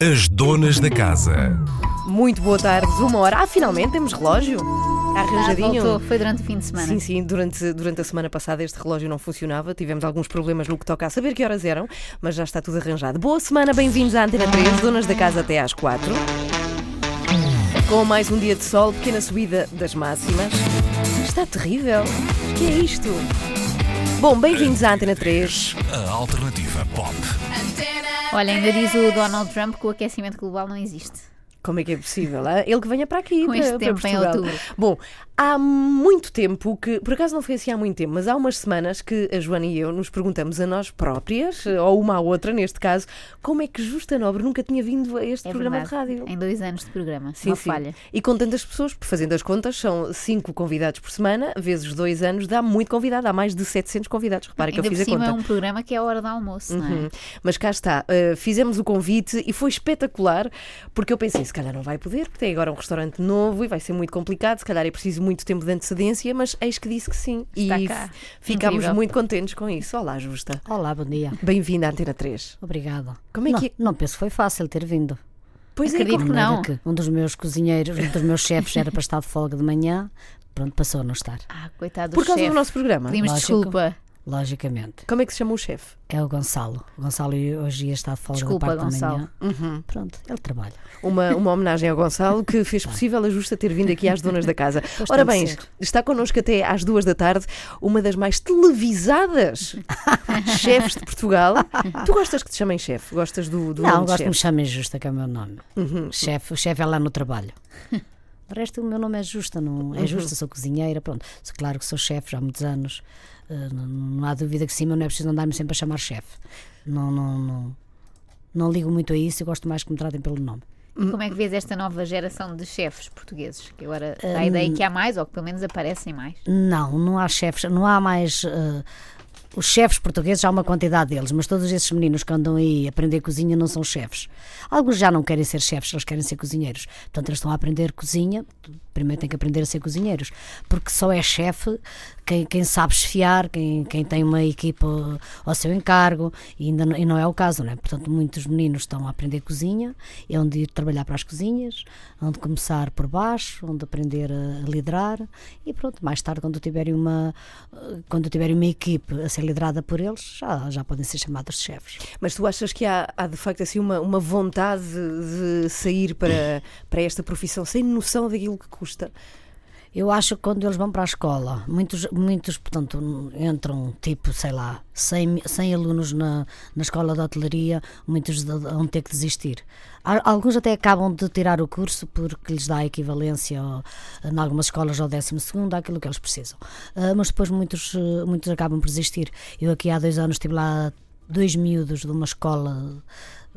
As donas da casa. Muito boa tarde, uma hora. Ah, finalmente temos relógio. Está Ah, arranjadinho. voltou, foi durante o fim de semana. Sim, sim, durante, durante a semana passada este relógio não funcionava, tivemos alguns problemas no que toca a saber que horas eram, mas já está tudo arranjado. Boa semana, bem-vindos à Antena 3, donas da casa até às 4. Com mais um dia de sol, pequena subida das máximas. Está terrível. O que é isto? Bom, bem-vindos à Antena 3. A alternativa pop. Olha, ainda diz o Donald Trump que o aquecimento global não existe. Como é que é possível? Ele que venha para aqui, Com para, este para tempo em Portugal. outubro. Bom, há muito tempo que, por acaso não foi assim há muito tempo, mas há umas semanas que a Joana e eu nos perguntamos a nós próprias, ou uma à outra neste caso, como é que Justa Nobre nunca tinha vindo a este É programa verdade. de rádio. Em dois anos de programa. Sim, uma sim. falha. E com tantas pessoas, fazendo as contas, são cinco convidados por semana, vezes dois anos, dá muito convidado, há mais de 700 convidados. Repara que Ainda eu fiz por a cima conta. é um programa que é a hora do almoço, não é? Uhum. Mas cá está, uh, fizemos o convite e foi espetacular, porque eu pensei, se calhar não vai poder, porque tem agora um restaurante novo e vai ser muito complicado, se calhar é preciso muito tempo de antecedência, mas eis que disse que sim. Está e cá. ficámos Incrível. muito contentes com isso. Olá, Justa. Olá, bom dia. Bem-vinda à Antena 3. Obrigada. Como é não, que- não penso que foi fácil ter vindo. Pois é, Acredito como- que não. que um dos meus cozinheiros, um dos meus chefes era para estar de folga de manhã, pronto, passou a não estar. Ah, coitado do por causa chefe. do nosso programa. Pedimos Lógico. desculpa. Logicamente. Como é que se chama o chefe? É o Gonçalo. O Gonçalo hoje ia estar de folga Desculpa, da parte Gonçalo. da manhã. Pronto, ele trabalha. Uma, uma homenagem ao Gonçalo que fez possível a Justa ter vindo aqui às donas da casa. Pois Ora bem, está connosco até às duas da tarde uma das mais televisadas chefes de Portugal. Tu gostas que te chamem chefe? Gostas do, do não, gosto que me chamem Justa, que é o meu nome. Uhum. Chefe, o chefe é lá no trabalho. O resto, o meu nome é Justa, não é Justa, sou cozinheira, pronto. Sou- Claro que sou chefe já há muitos anos, eh, não, não há dúvida que sim, mas não é preciso andar-me sempre a chamar chefe. Não, não, não, não ligo muito a isso, eu gosto mais que me tratem pelo nome. E como é que vês esta nova geração de chefes portugueses? Que agora dá a ideia que há mais, ou que pelo menos aparecem mais. Não, não há chefes, não há mais. eh, os chefes portugueses, há uma quantidade deles, mas todos esses meninos que andam aí a aprender cozinha não são chefes. Alguns já não querem ser chefes, eles querem ser cozinheiros. Portanto, eles estão a aprender cozinha, primeiro têm que aprender a ser cozinheiros, porque só é chefe quem, quem sabe esfiar, quem, quem tem uma equipa ao seu encargo, e, ainda não, e não é o caso, não é? Portanto, muitos meninos estão a aprender cozinha, é onde ir trabalhar para as cozinhas, onde começar por baixo, onde aprender a liderar, e pronto, mais tarde, quando tiverem uma, quando tiverem uma equipe a ser liderada por eles, já, já podem ser chamados de chefes. Mas tu achas que há, há, de facto assim uma, uma vontade de sair para, para esta profissão sem noção daquilo que custa? Eu acho que quando eles vão para a escola, muitos, muitos portanto, entram tipo, sei lá, 100, mi- 100 alunos na, na escola de hotelaria, muitos vão ter que desistir. Alguns até acabam de tirar o curso porque lhes dá equivalência, em algumas escolas, ao 12 àquilo que eles precisam. Ah, mas depois muitos, eh, muitos acabam por desistir. Eu aqui há dois anos estive lá dois miúdos de uma escola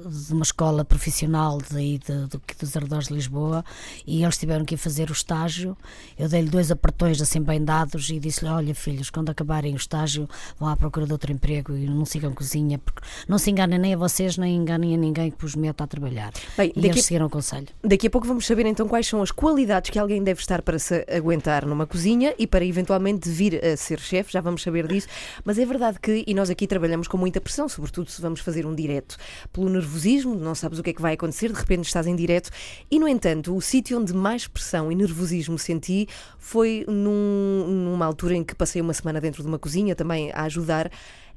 de uma escola profissional daí de, de, dos arredores de Lisboa e eles tiveram que ir fazer o estágio. Eu dei-lhe dois apertões assim bem dados e disse-lhe: Olha, filhos, quando acabarem o estágio, vão à procura de outro emprego e não sigam cozinha, porque não se enganem nem a vocês, nem enganem a ninguém que vos meta a trabalhar. Bem, e daqui- eles seguiram o conselho. Daqui a pouco vamos saber então quais são as qualidades que alguém deve estar para se aguentar numa cozinha e para eventualmente vir a ser chefe, já vamos saber disso. Mas é verdade que, e nós aqui trabalhamos com muita pressão, sobretudo se vamos fazer um direto, pelo nervosismo, não sabes o que é que vai acontecer, de repente estás em direto. E, no entanto, o sítio onde mais pressão e nervosismo senti foi num- numa altura em que passei uma semana dentro de uma cozinha também a ajudar.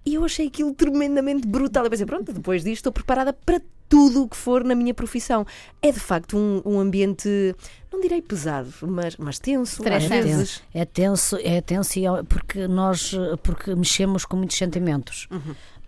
E eu achei aquilo tremendamente brutal. Eu pensei, pronto, depois disto estou preparada para tudo o que for na minha profissão. É de facto um, um ambiente, não direi pesado, mas, mas tenso, às vezes. É tenso, é tenso e é- porque nós porque mexemos com muitos sentimentos.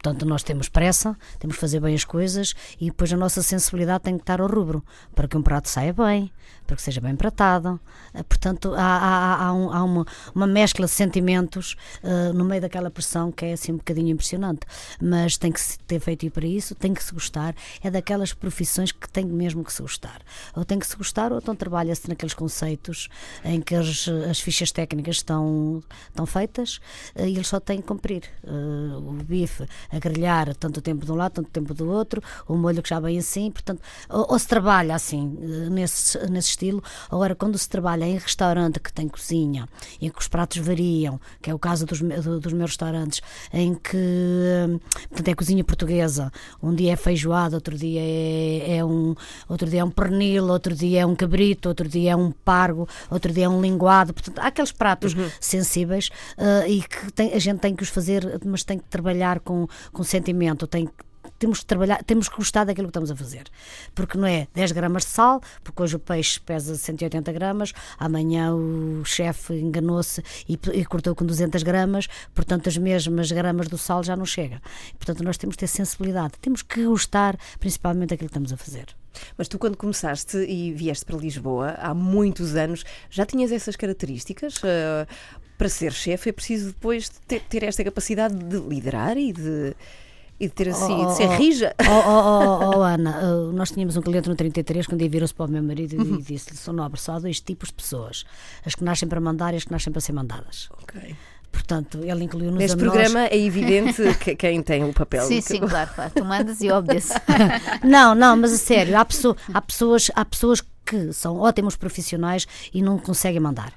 Portanto, nós temos pressa, temos que fazer bem as coisas e depois a nossa sensibilidade tem que estar ao rubro para que um prato saia bem, para que seja bem pratado. Eh, Portanto, há, há- há um- há uma, uma mescla de sentimentos eh, no meio daquela pressão que é assim um bocadinho impressionante. Mas tem que se ter feito para isso, tem que se gostar. É daquelas profissões que tem mesmo que se gostar. Ou tem que se gostar, ou então trabalha-se naqueles conceitos em que as, as fichas técnicas estão, estão feitas eh, e eles só têm que cumprir. Eh, o bife, a grelhar tanto tempo de um lado, tanto tempo do outro, o molho que já vem assim, portanto, ou, ou se trabalha assim, eh, nesse, nesse estilo. Agora, quando se trabalha em restaurante que tem cozinha, em que os pratos variam, que é o caso dos, dos meus restaurantes, em que hum, portanto, é cozinha portuguesa, um dia é feijoada, outro dia é, é um outro dia é um pernil, outro dia é um cabrito, outro dia é um pargo, outro dia é um linguado, portanto, há aqueles pratos sensíveis eh, e que tem- a gente tem que os fazer, mas tem que trabalhar com, com sentimento, tem que temos que trabalhar, temos que gostar daquilo que estamos a fazer. Porque não é 10 gramas de sal, porque hoje o peixe pesa 180 gramas, amanhã o chefe enganou-se e, e cortou com 200 gramas, portanto as mesmas gramas do sal já não chega. Portanto nós temos que ter sensibilidade, temos que gostar principalmente daquilo que estamos a fazer. Mas tu, quando começaste e vieste para Lisboa há muitos anos, já tinhas essas características? Para ser chefe é preciso depois ter, ter esta capacidade de liderar e de, e de ter assim, de ser Oh, oh, rija. Oh, oh, oh, oh, Ana, uh, nós tínhamos um cliente no 33 quando dia virou-se para o meu marido e disse-lhe: Sou nobre, só há dois tipos de pessoas, as que nascem para mandar e as que nascem para ser mandadas. Ok. Portanto, ele incluiu-nos Neste a nós. programa é evidente que quem tem o papel. Sim, sim, claro, claro. Tu mandas e obedeço. Não, não, mas a sério, há, pessoa- há pessoas, há pessoas que são ótimos profissionais e não conseguem mandar.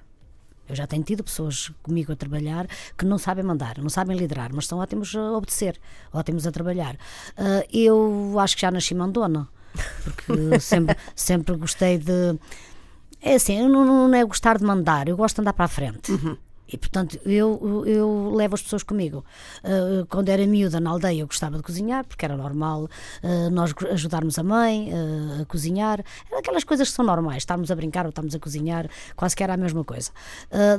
Eu já tenho tido pessoas comigo a trabalhar que não sabem mandar, não sabem liderar, mas são ótimos a obedecer, ótimos a trabalhar. Ah, eu acho que já nasci mandona, porque sempre, sempre gostei de. É assim, eu não, não é gostar de mandar, eu gosto de andar para a frente. E portanto eu, eu levo as pessoas comigo. Uh, quando era miúda na aldeia eu gostava de cozinhar, porque era normal uh, nós ajudarmos a mãe uh, a cozinhar. Eram aquelas coisas que são normais, estarmos a brincar ou estarmos a cozinhar, quase que era a mesma coisa.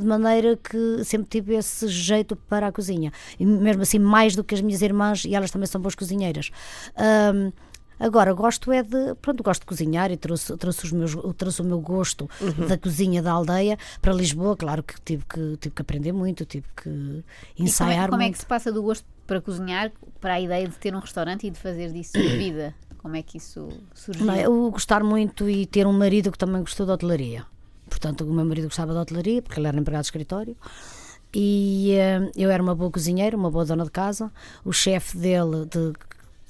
De maneira que sempre tive esse jeito para a cozinha. E mesmo assim, mais do que as minhas irmãs, e elas também são boas cozinheiras. Agora, gosto é de. Pronto, gosto de cozinhar e trouxe, trouxe, os meus, trouxe o meu gosto da cozinha da aldeia para Lisboa. Claro que tive que, tive que aprender muito, tive que E como, ensaiar é, como é que se passa do gosto para cozinhar para a ideia de ter um restaurante e de fazer disso vida? Como é que isso surgiu? Não, eu gostar muito e ter um marido que também gostou de hotelaria. Portanto, o meu marido gostava de hotelaria, porque ele era empregado de escritório. E eh, eu era uma boa cozinheira, uma boa dona de casa. O chefe dele, de,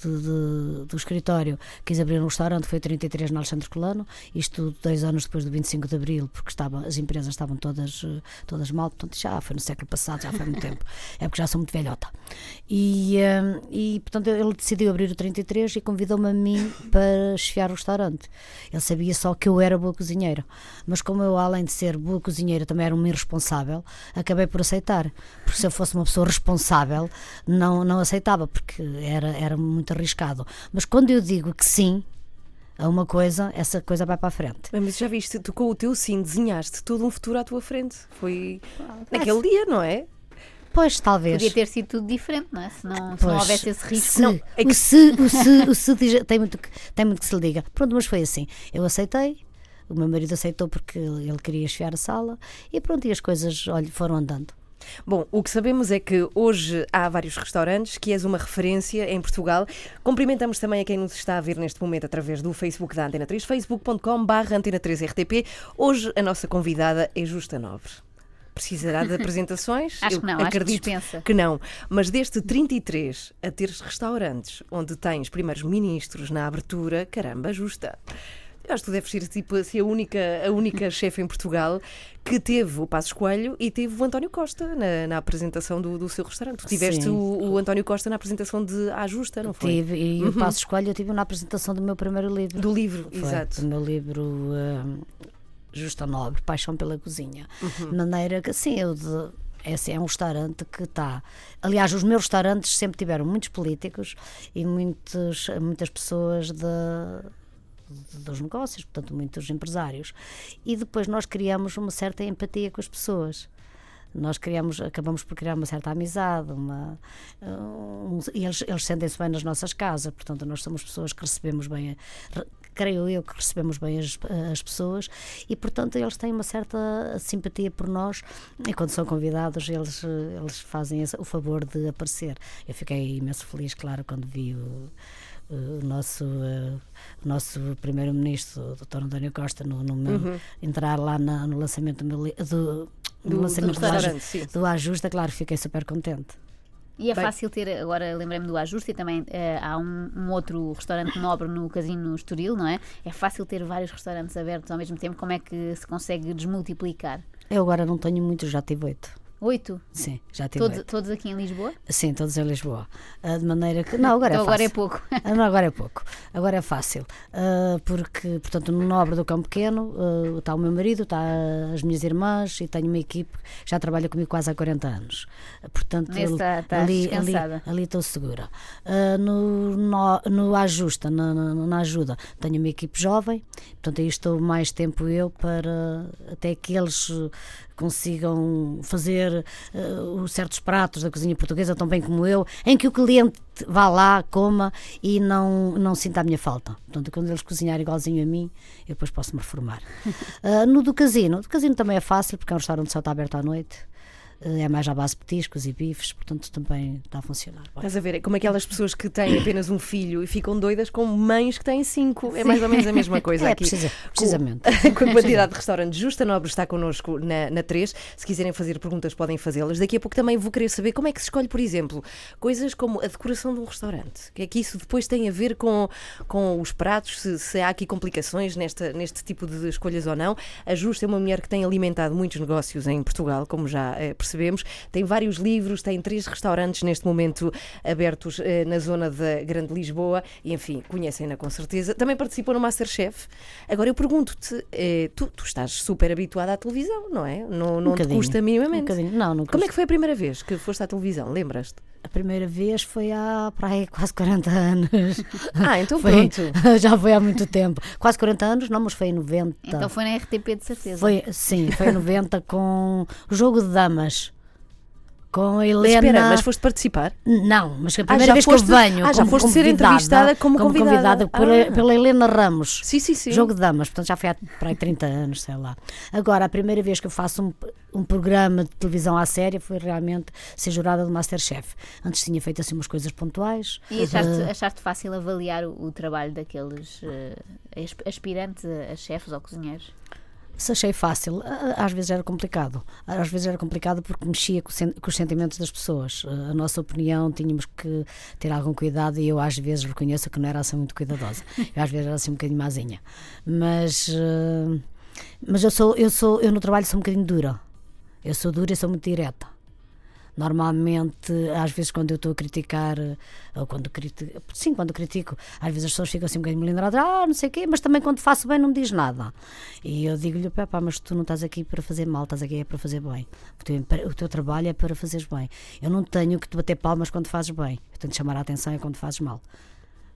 de- do escritório, quis abrir um restaurante, foi 33 na Alexandre Colano. Isto dois anos depois do 25 de Abril, porque estava, as empresas estavam todas, eh, todas mal. Portanto, já foi no século passado, já foi muito tempo. É porque já sou muito velhota. E, eh, e portanto, ele decidiu abrir o 33 e convidou-me a mim para chefiar o restaurante. Ele sabia só que eu era boa cozinheira, mas como eu, além de ser boa cozinheira, também era uma irresponsável, acabei por aceitar. Porque se eu fosse uma pessoa responsável, não, não aceitava, porque era, era muito arriscado. Mas quando eu digo que sim a uma coisa, essa coisa vai para a frente. Mas já viste, tu com o teu sim desenhaste todo um futuro à tua frente. Foi naquele dia, não é? Pois, talvez. Podia ter sido tudo diferente, não é? Se não, se não Pois, houvesse esse risco. Se, Não, é que- o se, o se, o se diz- tem, muito, que- tem muito que se lhe diga. Pronto, mas foi assim. Eu aceitei, o meu marido aceitou porque ele ele queria esfiar a sala e pronto, e as coisas olha, foram andando. Bom, o que sabemos é que hoje há vários restaurantes, que és uma referência em Portugal. Cumprimentamos também a quem nos está a ver neste momento através do Facebook da Antena 3, facebook.com.br Antena 3 RTP. Hoje a nossa convidada é Justa Nobre. Precisará de apresentações? Acho que não, acho que acredito que não. Mas desde 33 a teres restaurantes onde tens primeiros ministros na abertura, caramba, Justa. Eu acho que tu deves ser tipo assim, a única, a única chefe em Portugal que teve o Passos Coelho e teve o António Costa na, na apresentação do, do seu restaurante. Tu tiveste o, o António Costa na apresentação de A Justa, não foi? Tive, e o Passo Escolha eu tive na apresentação do meu primeiro livro. Do livro, Foi, exato. Do meu livro hum, Justa Nobre, Paixão pela Cozinha. Uhum. De maneira que, assim, eu de, é, assim, é um restaurante que está. Aliás, os meus restaurantes sempre tiveram muitos políticos e muitos, muitas pessoas da dos negócios, portanto, muitos empresários. E depois nós criamos uma certa empatia com as pessoas. Nós criamos, acabamos por criar uma certa amizade, uma, um, e eles, eles sentem-se bem nas nossas casas, portanto, nós somos pessoas que recebemos bem, creio eu que recebemos bem as, as pessoas e, portanto, eles têm uma certa simpatia por nós e quando são convidados, eles, eles fazem o favor de aparecer. Eu fiquei imenso feliz, claro, quando vi o o nosso, eh, o nosso primeiro-ministro, o Dr. António Costa, no, no meu- entrar lá na- no lançamento do, do, Do- do lançamento do, sim. do Ajusta, claro, fiquei super contente. E é Bem. fácil ter, agora lembrei-me do ajuste e também eh, há um, um outro restaurante nobre no Casino Estoril, não é? É fácil ter vários restaurantes abertos ao mesmo tempo, como é que se consegue desmultiplicar? Eu agora não tenho muitos, já tive oito. Oito? Sim, já tive Todos, oito. todos aqui em Lisboa? Sim, todos em Lisboa. Ah, de maneira que. Não, agora então é agora é fácil. pouco. Ah, Não, agora é pouco. Agora é fácil. Ah, porque, portanto, no Nobre do Campo Pequeno está o meu marido, está as minhas irmãs e tenho uma equipe que já trabalha comigo quase há 40 anos. Portanto, Nesse tá- tá ali, ali, ali estou segura. No, no, no Ajusta, na, na, na ajuda, tenho uma equipe jovem, portanto, aí estou mais tempo eu para até que eles consigam fazer eh, os certos pratos da cozinha portuguesa tão bem como eu, em que o cliente vá lá, coma e não, não sinta a minha falta. Portanto, quando eles cozinharem igualzinho a mim, eu depois posso me reformar. Ah, no do casino, do casino também é fácil, porque é um restaurante que só está aberto à noite. Eh, É mais à base de petiscos e bifes, portanto também está a funcionar. bem. Estás a ver? É como aquelas pessoas que têm apenas um filho e ficam doidas com mães que têm cinco. É mais ou menos a mesma coisa É, aqui. precisa- precisamente. Com, com a quantidade de restaurantes justa, Nobre está connosco na, na 3. Se quiserem fazer perguntas, podem fazê-las. Daqui a pouco também vou querer saber como é que se escolhe, por exemplo, coisas como a decoração de um restaurante. Que é que isso depois tem a ver com, com os pratos, se, se há aqui complicações nesta, neste tipo de escolhas ou não. A Justa é uma mulher que tem alimentado muitos negócios em Portugal, como já percebemos. Tem vários livros, tem três restaurantes neste momento abertos eh, na zona da Grande Lisboa e, enfim, conhecem-na com certeza. Também participou no Masterchef. Agora eu pergunto-te, eh, tu, tu estás super habituada à televisão, não é? Não, não te bocadinho, custa Um minimamente. bocadinho. Não, não Como é custa. que foi a primeira vez que foste à televisão? Lembras-te? A primeira vez foi há para aí quase 40 anos. Ah, então Foi- pronto. Já foi há muito tempo. Quase 40 anos, não, mas foi em 90. Então foi na RTP de certeza. Foi, sim, foi em 90 com o jogo de damas. Com a Helena. Mas espera, mas foste participar? Não, mas a Ah, primeira já vez foste- que eu venho. ah, já como foste ser convidada, entrevistada como convidada. pela, Ah. pela Helena Ramos. Sim, sim, sim. Jogo de damas, portanto já foi há para aí 30 anos, sei lá. Agora, a primeira vez que eu faço um, um programa de televisão à séria foi realmente ser jurada do Masterchef. Antes tinha feito assim umas coisas pontuais. E achaste, Eh, achaste fácil avaliar o, o trabalho daqueles eh, asp- aspirantes a, a chefes ou cozinheiros? Se achei fácil, às vezes era complicado. Às vezes era complicado porque mexia com, os sentimentos das pessoas. A nossa opinião tínhamos que ter algum cuidado e eu às vezes reconheço que não era assim muito cuidadosa. Eu às vezes era assim um bocadinho mazinha. Mas, eh, mas eu sou, eu sou, eu no trabalho sou um bocadinho dura. Eu sou dura sou muito direta. Normalmente, às vezes, quando eu estou a criticar, ou quando critico, sim, quando critico, às vezes as pessoas ficam assim um bocadinho melindradas, ah, não sei o quê, mas também quando faço bem não me diz nada. E eu digo-lhe, pá, mas tu não estás aqui para fazer mal, estás aqui é para fazer bem. O teu, o teu trabalho é para fazeres bem. Eu não tenho que te bater palmas quando fazes bem, eu tenho chamar a atenção é quando fazes mal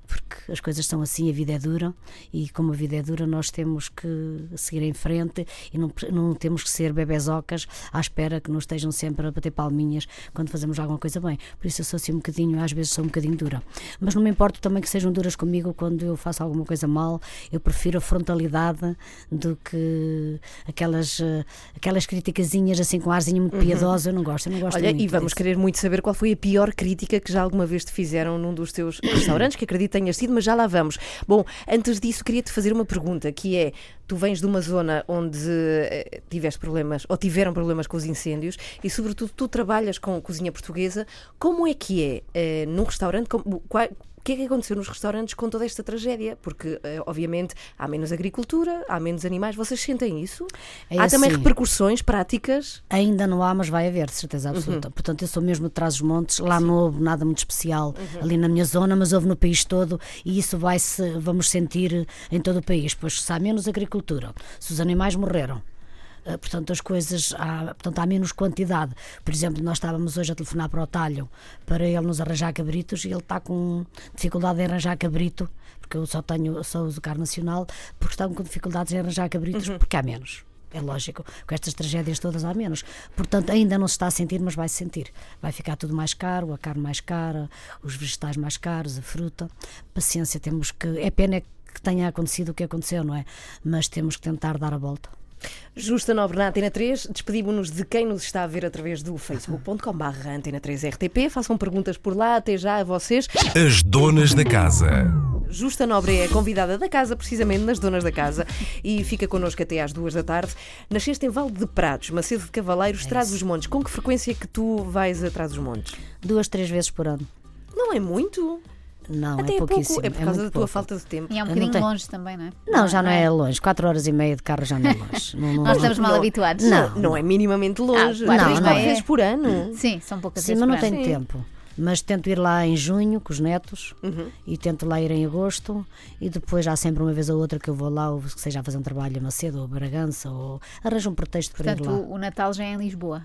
porque as coisas são assim, a vida é dura e como a vida é dura nós temos que seguir em frente e não, não temos que ser bebezocas à espera que nos estejam sempre a bater palminhas quando fazemos alguma coisa bem. Por isso eu sou assim um bocadinho, às vezes sou um bocadinho dura. Mas não me importo também que sejam duras comigo quando eu faço alguma coisa mal. Eu prefiro a frontalidade do que aquelas, eh, aquelas criticazinhas assim com arzinho muito piedoso. Eu não gosto, eu não gosto Olha, e vamos disso. querer muito saber qual foi a pior crítica que já alguma vez te fizeram num dos teus restaurantes, que acredito tenhas sido, mas já lá vamos. Bom, antes disso, queria-te fazer uma pergunta, que é, tu vens de uma zona onde eh, tiveste problemas, ou tiveram problemas com os incêndios, e sobretudo tu trabalhas com cozinha portuguesa, como é que é eh, num restaurante, como- qual- o que é que aconteceu nos restaurantes com toda esta tragédia? Porque, eh, obviamente, há menos agricultura, há menos animais. Vocês sentem isso? É há também assim. repercussões práticas? Ainda não há, mas vai haver, de certeza absoluta. Portanto, eu sou mesmo de trás dos montes, lá não houve nada muito especial ali na minha zona, mas houve no país todo e isso vai -se, vamos sentir em todo o país, pois se há menos agricultura, se os animais morreram. eh, Portanto, as coisas, há, portanto, há menos quantidade. Por exemplo, nós estávamos hoje a telefonar para o talho para ele nos arranjar cabritos e ele está com dificuldade em arranjar cabrito, porque eu só tenho, só uso carne nacional, porque estão com dificuldades em arranjar cabritos, porque há menos. É lógico, com estas tragédias todas há menos. Portanto, ainda não se está a sentir, mas vai se sentir. Vai ficar tudo mais caro, a carne mais cara, os vegetais mais caros, a fruta. Paciência, temos que. É pena que tenha acontecido o que aconteceu, não é? Mas temos que tentar dar a volta. Justa Nobre na Antena 3, despedimos-nos de quem nos está a ver através do facebook.com.br Antena 3 RTP. Façam perguntas por lá, até já a vocês. As donas da casa. Justa Nobre é a convidada da casa, precisamente nas donas da casa, e fica connosco até às duas da tarde. Nasceste em Valde de Prados, Macedo de Cavaleiros, Trás os Montes. Com que frequência é que tu vais a Trás os Montes? Duas, três vezes por ano. Não é muito? Não, Até é é pouquíssimo. pouco. É por é causa muito da tua pouco. falta de tempo. E é um não bocadinho tenho- longe também, não é? Não, já não é longe. Quatro horas e meia de carro já não é longe. Não, não- Nós estamos mal Não. habituados. Não. Não é minimamente longe. Ah, quatro Três, e quatro meia. vezes por ano. Sim, são poucas Sim, vezes mas não tenho Sim. tempo. Mas tento ir lá em junho com os netos Uhum. e tento lá ir em agosto e depois há sempre uma vez ou outra que eu vou lá, ou que seja a fazer um trabalho a Macedo ou a Bragança, ou arranjo um pretexto para ir Portanto, lá. o, o Natal já é em Lisboa.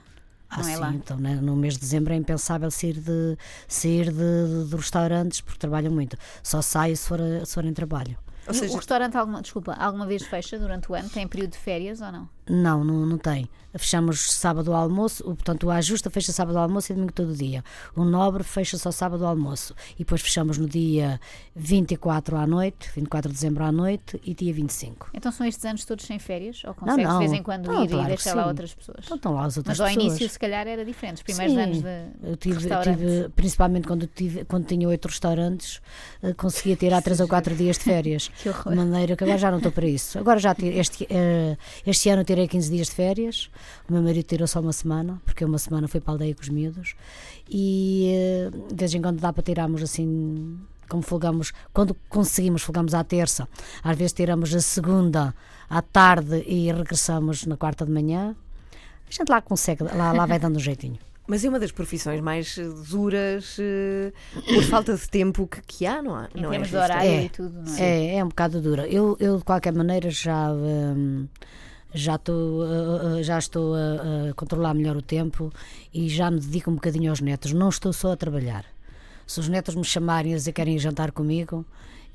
Ah, não é sim, lá. então né, no mês de dezembro é impensável sair de, sair de, de restaurantes porque trabalham muito. Só saio se for, a- se for em trabalho. Ou o seja, restaurante, alguma, desculpa, alguma vez fecha durante o ano? Tem período de férias ou não? Não, não, não tem. Fechamos sábado ao almoço, portanto o Ajusta fecha sábado ao almoço e domingo todo o dia. O Nobre fecha só sábado ao almoço. E depois fechamos no dia 24 à noite, 24 de dezembro à noite e dia 25. Então são estes anos todos sem férias? Ou consegues não. de vez em quando Não, ir claro e deixar lá outras pessoas? Então estão lá as outras Mas ao pessoas. início, se calhar, era diferente. Os primeiros Sim, anos de eu tive, tive- principalmente quando, tive, quando tinha oito restaurantes, eh, conseguia tirar três ou quatro dias de férias. Que horror. De maneira que agora já não estou para isso. Agora já este, eh, este ano tirei 15 dias de férias, o meu marido tirou só uma semana, porque uma semana foi para a aldeia com os miúdos, e eh, de vez em quando dá para tirarmos assim. Como folgamos, quando conseguimos, folgamos à terça, às vezes tiramos a segunda à tarde e regressamos na quarta de manhã. A gente lá consegue, lá, lá vai dando um jeitinho. mas é uma das profissões mais duras eh, por falta de tempo que, que há, não há? em não termos é de horário É. e tudo, não é? É, é um bocado dura. Eu, eu de qualquer maneira já hum, já estou uh, uh, já estou a, a controlar melhor o tempo e já me dedico um bocadinho aos netos. Não estou só a trabalhar. Se os netos me chamarem e dizer querem jantar comigo,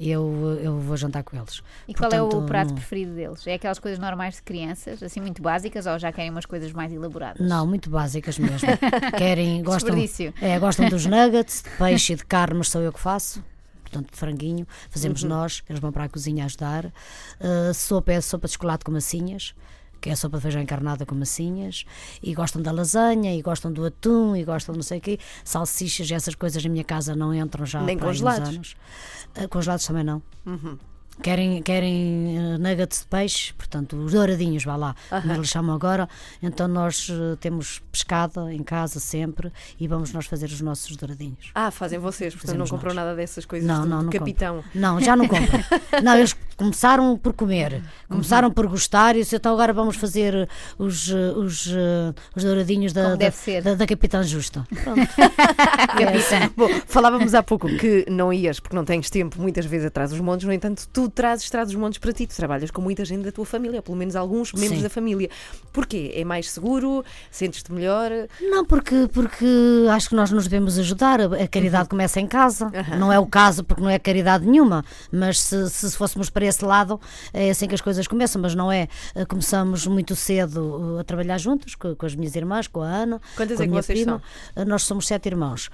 eu, eu vou jantar com eles. E qual é o Portanto, prato preferido deles? É aquelas coisas normais de crianças, assim muito básicas, ou já querem umas coisas mais elaboradas? Não, muito básicas mesmo. Querem, gostam, é, gostam dos nuggets, de peixe e de carne, mas sou eu que faço. Portanto, de franguinho, fazemos nós, eles vão para a cozinha ajudar. Uh, sopa é sopa de chocolate com massinhas, que é a sopa de feijão encarnada com massinhas. E gostam da lasanha, e gostam do atum, e gostam não sei o quê. Salsichas, essas coisas na minha casa não entram já Nem uns congelados? anos. Uh, congelados também não. Querem, querem eh, nuggets de peixe, portanto, os douradinhos, vá lá, como eles chamam agora. Então, nós eh, temos pescada em casa sempre e vamos nós fazer os nossos douradinhos. Ah, fazem vocês, portanto não Fazemos compram nós. nada dessas coisas Não, do, não, não capitão. compro. Não, já não compram. não, eles começaram por comer, começaram por gostar e disse, então agora vamos fazer os, eh, os, os douradinhos da, da, da, da Capitã Justa. Pronto. Capitã. Bom, falávamos há pouco que não ias porque não tens tempo muitas vezes atrás dos montes, no entanto, tu trazes traz os montes para ti, tu trabalhas com muita gente da tua família, pelo menos alguns membros Sim. da família. Porquê? É mais seguro? Sentes-te melhor? Não, porque, porque acho que nós nos devemos ajudar. A caridade começa em casa. Não é o caso, porque não é caridade nenhuma. Mas se, se fôssemos para esse lado, é assim que as coisas começam. Mas não é. Eh, Começamos muito cedo uh, a trabalhar juntos, com, com as minhas irmãs, com a Ana. Quantas com a é que vocês prima. Uh, Nós somos sete irmãos.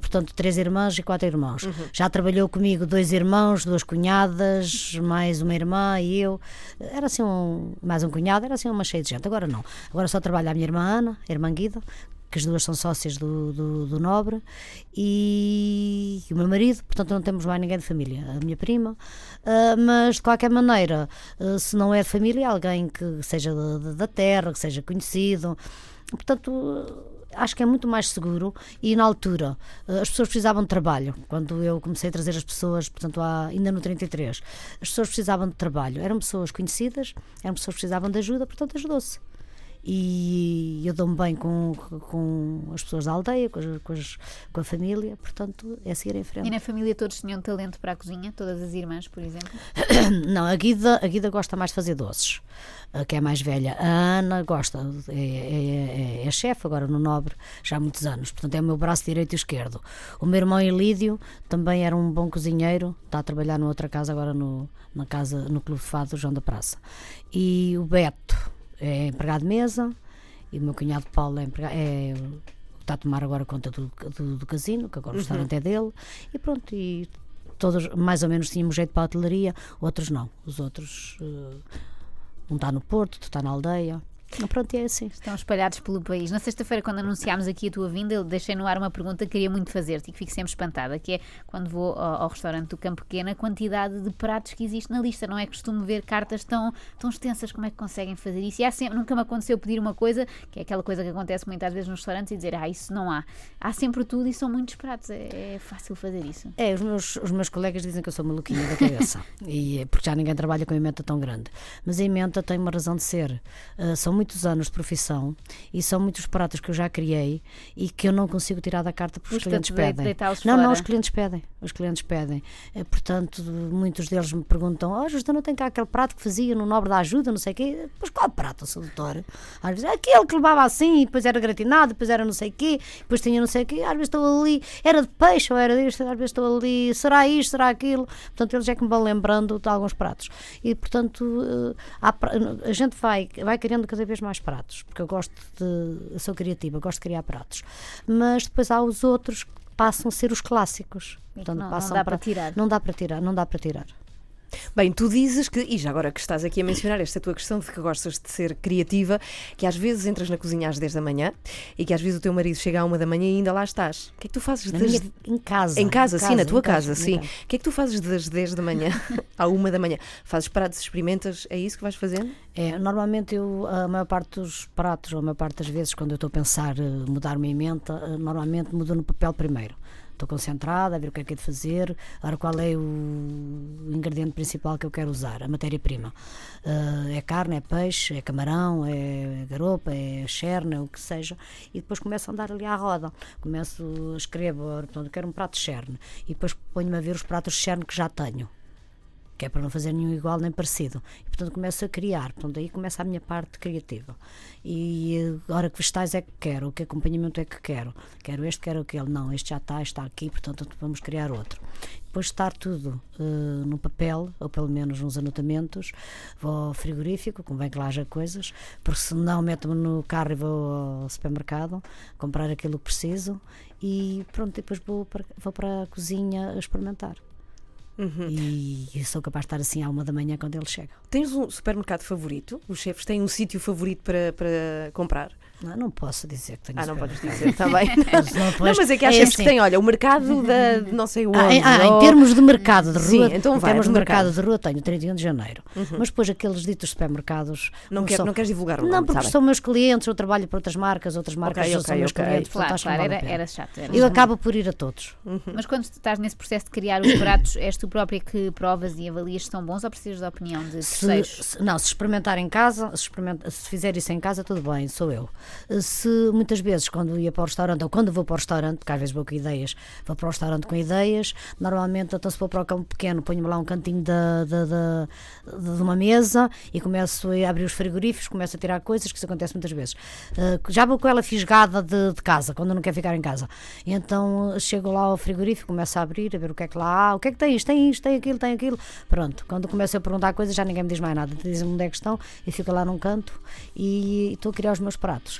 Portanto, três irmãs e quatro irmãos. Já trabalhou comigo dois irmãos, duas cunhadas, mais uma irmã e eu. Era assim um, mais um cunhado, era assim uma cheia de gente. Agora não. Agora só trabalha a minha irmã Ana, a irmã Guida, que as duas são sócias do, do, do Nobre, e, o meu marido, portanto não temos mais ninguém de família, a minha prima, Ah, mas de qualquer maneira, ah, se não é de família, alguém que seja da- da terra, que seja conhecido, portanto acho que é muito mais seguro. E na altura eh, as pessoas precisavam de trabalho. Quando eu comecei a trazer as pessoas portanto há, ainda no 33 as pessoas precisavam de trabalho. Eram pessoas conhecidas eram pessoas que precisavam de ajuda portanto ajudou-se e eu dou-me bem com, com as pessoas da aldeia com, as- com, as- com a família portanto é seguir em frente E na família todos tinham talento para a cozinha? Todas as irmãs, por exemplo? Não, a Guida, a Guida gosta mais de fazer doces, a que é mais velha. A Ana gosta, é, é, é, é chefe agora no Nobre, já há muitos anos, portanto é o meu braço direito e esquerdo. O meu irmão Elídio também era um bom cozinheiro, está a trabalhar numa outra casa agora no, na casa, no Clube Fado João da Praça. E o Beto é empregado de mesa, e o meu cunhado Paulo é empregado. É, Está a tomar agora conta do, do, do casino, que agora o restaurante é dele, e pronto, e todos mais ou menos tínhamos jeito para a hotelaria, outros não. Os outros, eh, um está no Porto, outro está na aldeia. Pronto, é assim. Estão espalhados pelo país. Na sexta-feira, quando anunciámos aqui a tua vinda, eu deixei no ar uma pergunta que queria muito fazer-te e que fico sempre espantada, que é quando vou ao, ao restaurante do Campo Pequeno, a quantidade de pratos que existe na lista. Não é costume ver cartas tão, tão extensas, como é que conseguem fazer isso? E há sempre, nunca me aconteceu pedir uma coisa, que é aquela coisa que acontece muitas vezes nos restaurantes, e dizer, ah, isso não há. Há sempre tudo e são muitos pratos. É, é fácil fazer isso. É, os meus, os meus colegas dizem que eu sou maluquinha da cabeça, e, porque já ninguém trabalha com emenda tão grande. Mas a emenda tem uma razão de ser. Uh, são muitos anos de profissão e são muitos pratos que eu já criei e que eu não consigo tirar da carta porque os clientes pedem. Não, não, os clientes pedem. Os clientes pedem. Uh, portanto, muitos deles me perguntam: Oh, Justa, não tem cá aquele prato que fazia no Nobre da Ajuda, não sei o quê. Pois qual prato, Sr. Doutor? Às vezes, aquele que levava assim, e depois era gratinado, depois era não sei o quê, depois tinha não sei o quê. Às vezes estou ali, era de peixe ou era disto, às vezes estou ali, será isto, será aquilo. Portanto, eles é que me vão lembrando de alguns pratos. E, portanto, há, a gente vai, vai criando cada vez mais pratos, porque eu gosto de. Eu sou criativa, gosto de criar pratos. Mas depois há os outros que passam a ser os clássicos. Portanto, não, não dá para, para tirar. Não dá para tirar, não dá para tirar. Bem, tu dizes que, e já agora que estás aqui a mencionar esta tua questão de que gostas de ser criativa, que às vezes entras na cozinha às 10 da manhã e que às vezes o teu marido chega à 1 da manhã e ainda lá estás. O que é que tu fazes das... minha, em casa? Em casa, sim, na tua casa, sim. O que é que tu fazes das 10 da manhã à 1 da manhã? Fazes pratos, experimentas, é isso que vais fazendo? É, normalmente eu, a maior parte dos pratos, ou a maior parte das vezes, quando eu estou a pensar eh, mudar uma emenda, eh, normalmente mudo no papel primeiro estou concentrada a ver o que é que é de fazer, agora qual é o ingrediente principal que eu quero usar, a matéria-prima. Uh, é carne, é peixe, é camarão, é garopa, é cherna, o que seja, e depois começo a andar ali à roda. Começo, escrevo, portanto, quero um prato de cherne, e depois ponho-me a ver os pratos de cherne que já tenho que é para não fazer nenhum igual nem parecido. E, portanto, começo a criar. Portanto, aí começa a minha parte criativa. E agora que vegetais é que quero, que acompanhamento é que quero. Quero este, quero aquele. Não, este já está, está aqui, portanto, vamos criar outro. Depois de estar tudo uh, no papel, ou pelo menos nos anotamentos, vou ao frigorífico, convém que lá haja coisas, porque senão meto-me no carro e vou ao supermercado comprar aquilo que preciso e pronto, depois vou para, vou para a cozinha experimentar. Uhum. E sou capaz de estar assim à uma da manhã quando ele chega. Tens um supermercado favorito? Os chefes têm um sítio favorito para, para comprar? Não, não posso dizer que tenho Ah, não podes dizer, está bem. não, não, mas é que há é assim. que têm, olha, o mercado da de não sei onde. Ah, ah, em termos de mercado de rua, Sim, então vai, em termos de mercado. mercado de rua tenho 31 de janeiro. Uhum. Mas depois aqueles ditos supermercados. Não, quer, são, não queres divulgar o Não, porque são meus clientes, eu trabalho para outras marcas, outras marcas okay, okay, são meus okay. clientes. Claro, claro, era, era chato. Era eu acabo por ir a todos. Uhum. Mas quando estás nesse processo de criar os pratos, és tu própria que provas e avalias se são bons ou precisas da opinião de terceiros? Se, não, se experimentar em casa, se, se fizer isso em casa, tudo bem, sou eu. Se muitas vezes, quando ia para o restaurante, ou quando vou para o restaurante, porque às vezes vou com ideias, vou para o restaurante com ideias, normalmente, então se vou para o campo pequeno, ponho-me lá um cantinho de, de, de, de, uma mesa e começo a abrir os frigoríficos, começo a tirar coisas, que isso acontece muitas vezes. Uh, já vou com ela fisgada de, de casa, quando não quer ficar em casa. Então chego lá ao frigorífico, começo a abrir, a ver o que é que lá há, o que é que tem isto, tem isto, tem aquilo, tem aquilo. Pronto, quando começo a perguntar coisas, já ninguém me diz mais nada. Dizem-me onde é que estão e fico lá num canto e estou a criar os meus pratos.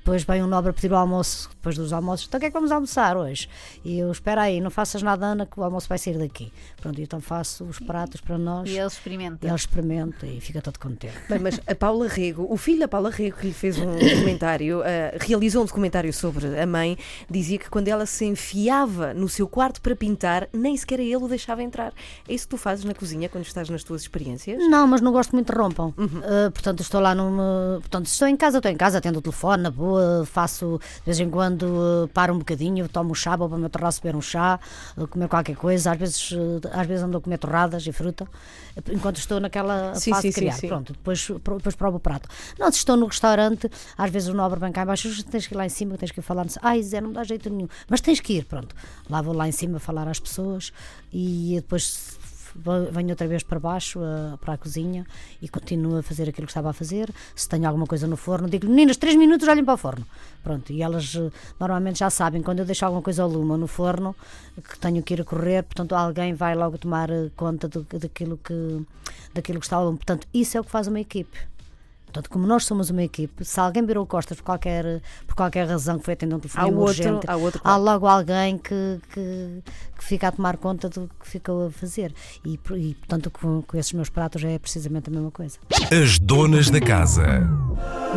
Depois vem um nobre pedir o almoço, depois dos almoços, então o que é que vamos almoçar hoje? E eu, espera aí, não faças nada, Ana, que o almoço vai sair daqui. Pronto, então faço os pratos para nós. E ele experimenta. E ele experimenta e fica todo contente. Bem, mas a Paula Rego, o filho da Paula Rego, que lhe fez um documentário, uh, realizou um documentário sobre a mãe, dizia que quando ela se enfiava no seu quarto para pintar, nem sequer ele o deixava entrar. É isso que tu fazes na cozinha quando estás nas tuas experiências? Não, mas não gosto muito de rompam. Uhum. Uh, portanto, estou lá numa. Portanto, estou em casa, estou em casa, atendo o telefone, na boa faço de vez em quando, paro um bocadinho, tomo um chá, vou para o meu terraço beber um chá, comer qualquer coisa, às vezes, às vezes ando a comer torradas e fruta, enquanto estou naquela sim, fase sim, de criar. Sim, Pronto, depois, depois provo o prato. Não, se estou no restaurante, às vezes o nobre vem cá embaixo, tens que ir lá em cima, tens que ir falar, ai Zé, não dá jeito nenhum, mas tens que ir, pronto. Lá vou lá em cima falar às pessoas e depois venho outra vez para baixo, para a cozinha e continuo a fazer aquilo que estava a fazer. Se tenho alguma coisa no forno, digo meninas, três minutos, olhem para o forno. Pronto, e elas uh, normalmente já sabem, quando eu deixo alguma coisa ao lume no forno, que tenho que ir a correr, portanto alguém vai logo tomar uh, conta do, daquilo, que, daquilo que está ao lume. Portanto, isso é o que faz uma equipe. Portanto, como nós somos uma equipe, se alguém virou costas por qualquer, por qualquer razão que foi atender um Há telefone outro, urgente, há outro. há logo alguém que, que, que fica a tomar conta do que ficou a fazer. E, e, portanto, com, com esses meus pratos é precisamente a mesma coisa. As donas da casa.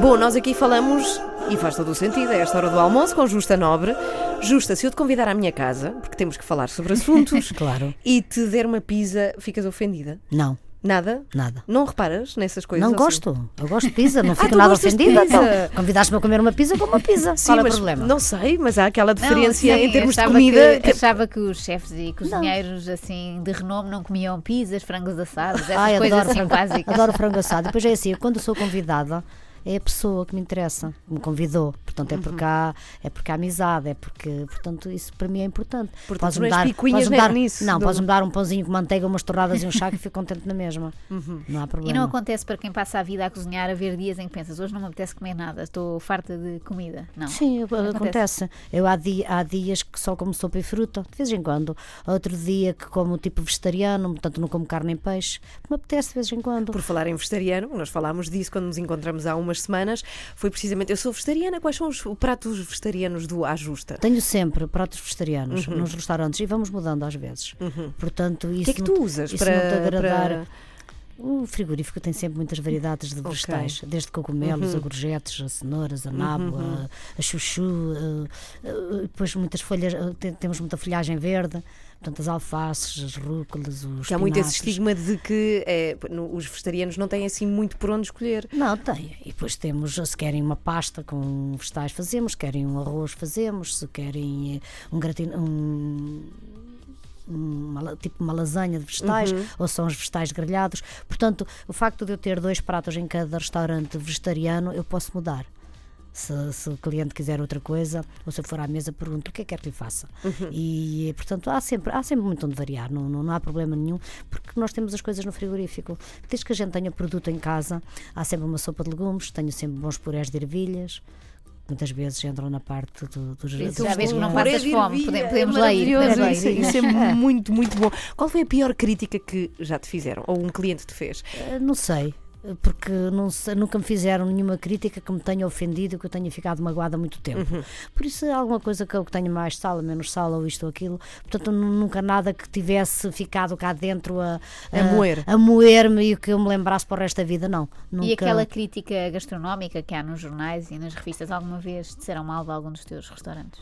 Bom, nós aqui falamos, e faz todo o sentido, é esta hora do almoço com Justa Nobre. Justa, se eu te convidar à minha casa, porque temos que falar sobre assuntos, Claro. e te der uma pizza, ficas ofendida? Não, Nada? nada. Não reparas nessas coisas? Não assim? gosto. Eu gosto de pizza, não fico tu nada ofendida. Então, Convidaste-me a comer uma pizza com uma pizza. Sim, Qual é o problema? Não sei, mas há aquela Não, diferença sim, em termos de comida. Que, achava que os chefes e cozinheiros assim de renome não comiam pizzas, frangos assados, essas Ai, coisas adoro, assim frango, básicas. adoro frango assado. Depois é assim, eu quando sou convidada, é a pessoa que me interessa, que me convidou. Portanto, é Uhum. porque há, é porque há amizade, é porque, portanto, isso para mim é importante. Portanto, Podes-me não podes-me nem dar, nisso, Não, do- podes-me dar um pãozinho com manteiga, umas torradas e um chá que fico contente na mesma. Uhum. Não há E problema. não acontece para quem passa a vida a cozinhar, a ver dias em que pensas, hoje não me apetece comer nada, estou farta de comida. Não. Sim, eu- acontece. Eu há, di- há dias que só como sopa e fruta, de vez em quando. Outro dia que como tipo vegetariano, portanto não como carne nem peixe. Me apetece de vez em quando. Por falar em vegetariano, nós falámos disso quando nos encontramos há umas semanas, foi precisamente, eu sou vegetariana, quais são os pratos vegetarianos do À Justa? Tenho sempre pratos vegetarianos nos restaurantes e vamos mudando às vezes. Portanto, isso O que é que tu usas para, não te agradar. para- O frigorífico tem sempre muitas variedades de vegetais, desde cogumelos, a gorjetes, a cenouras, a nabo, a, a chuchu, a- a- depois muitas folhas, a- te- temos muita folhagem verde, portanto as alfaces, as rúculas, os Que há muito esse estigma de que é, os vegetarianos não têm assim muito por onde escolher. Não, tem. E depois temos, se querem uma pasta com vegetais, fazemos, se querem um arroz, fazemos, se querem eh, um gratin... Um, uma tipo uma lasanha de vegetais ou são os vegetais grelhados. Portanto, o facto de eu ter dois pratos em cada restaurante vegetariano, eu posso mudar. Se, se o cliente quiser outra coisa, ou se eu for à mesa, pergunto o que é que quer que lhe faça. E, eh, portanto, há sempre, há sempre muito onde variar, não, não, não há problema nenhum, porque nós temos as coisas no frigorífico. Desde que a gente tenha produto em casa, há sempre uma sopa de legumes, tenho sempre bons purés de ervilhas. Muitas vezes entram na parte do, dos Isso já vês que não passas fome, podemos, podemos é lá ir. Isso, isso é muito, muito bom. Qual foi a pior crítica que já te fizeram? Ou um cliente te fez? Eh, Não sei, porque não nunca me fizeram nenhuma crítica que me tenha ofendido, que eu tenha ficado magoada há muito tempo. Uhum. Por isso, é alguma coisa que eu tenha mais sal, menos sal, ou isto ou aquilo. Portanto, nu- nunca nada que tivesse ficado cá dentro a, A moer. a moer-me e que eu me lembrasse para o resto da vida, não. Nunca. E aquela crítica gastronómica que há nos jornais e nas revistas, alguma vez disseram mal de algum dos teus restaurantes?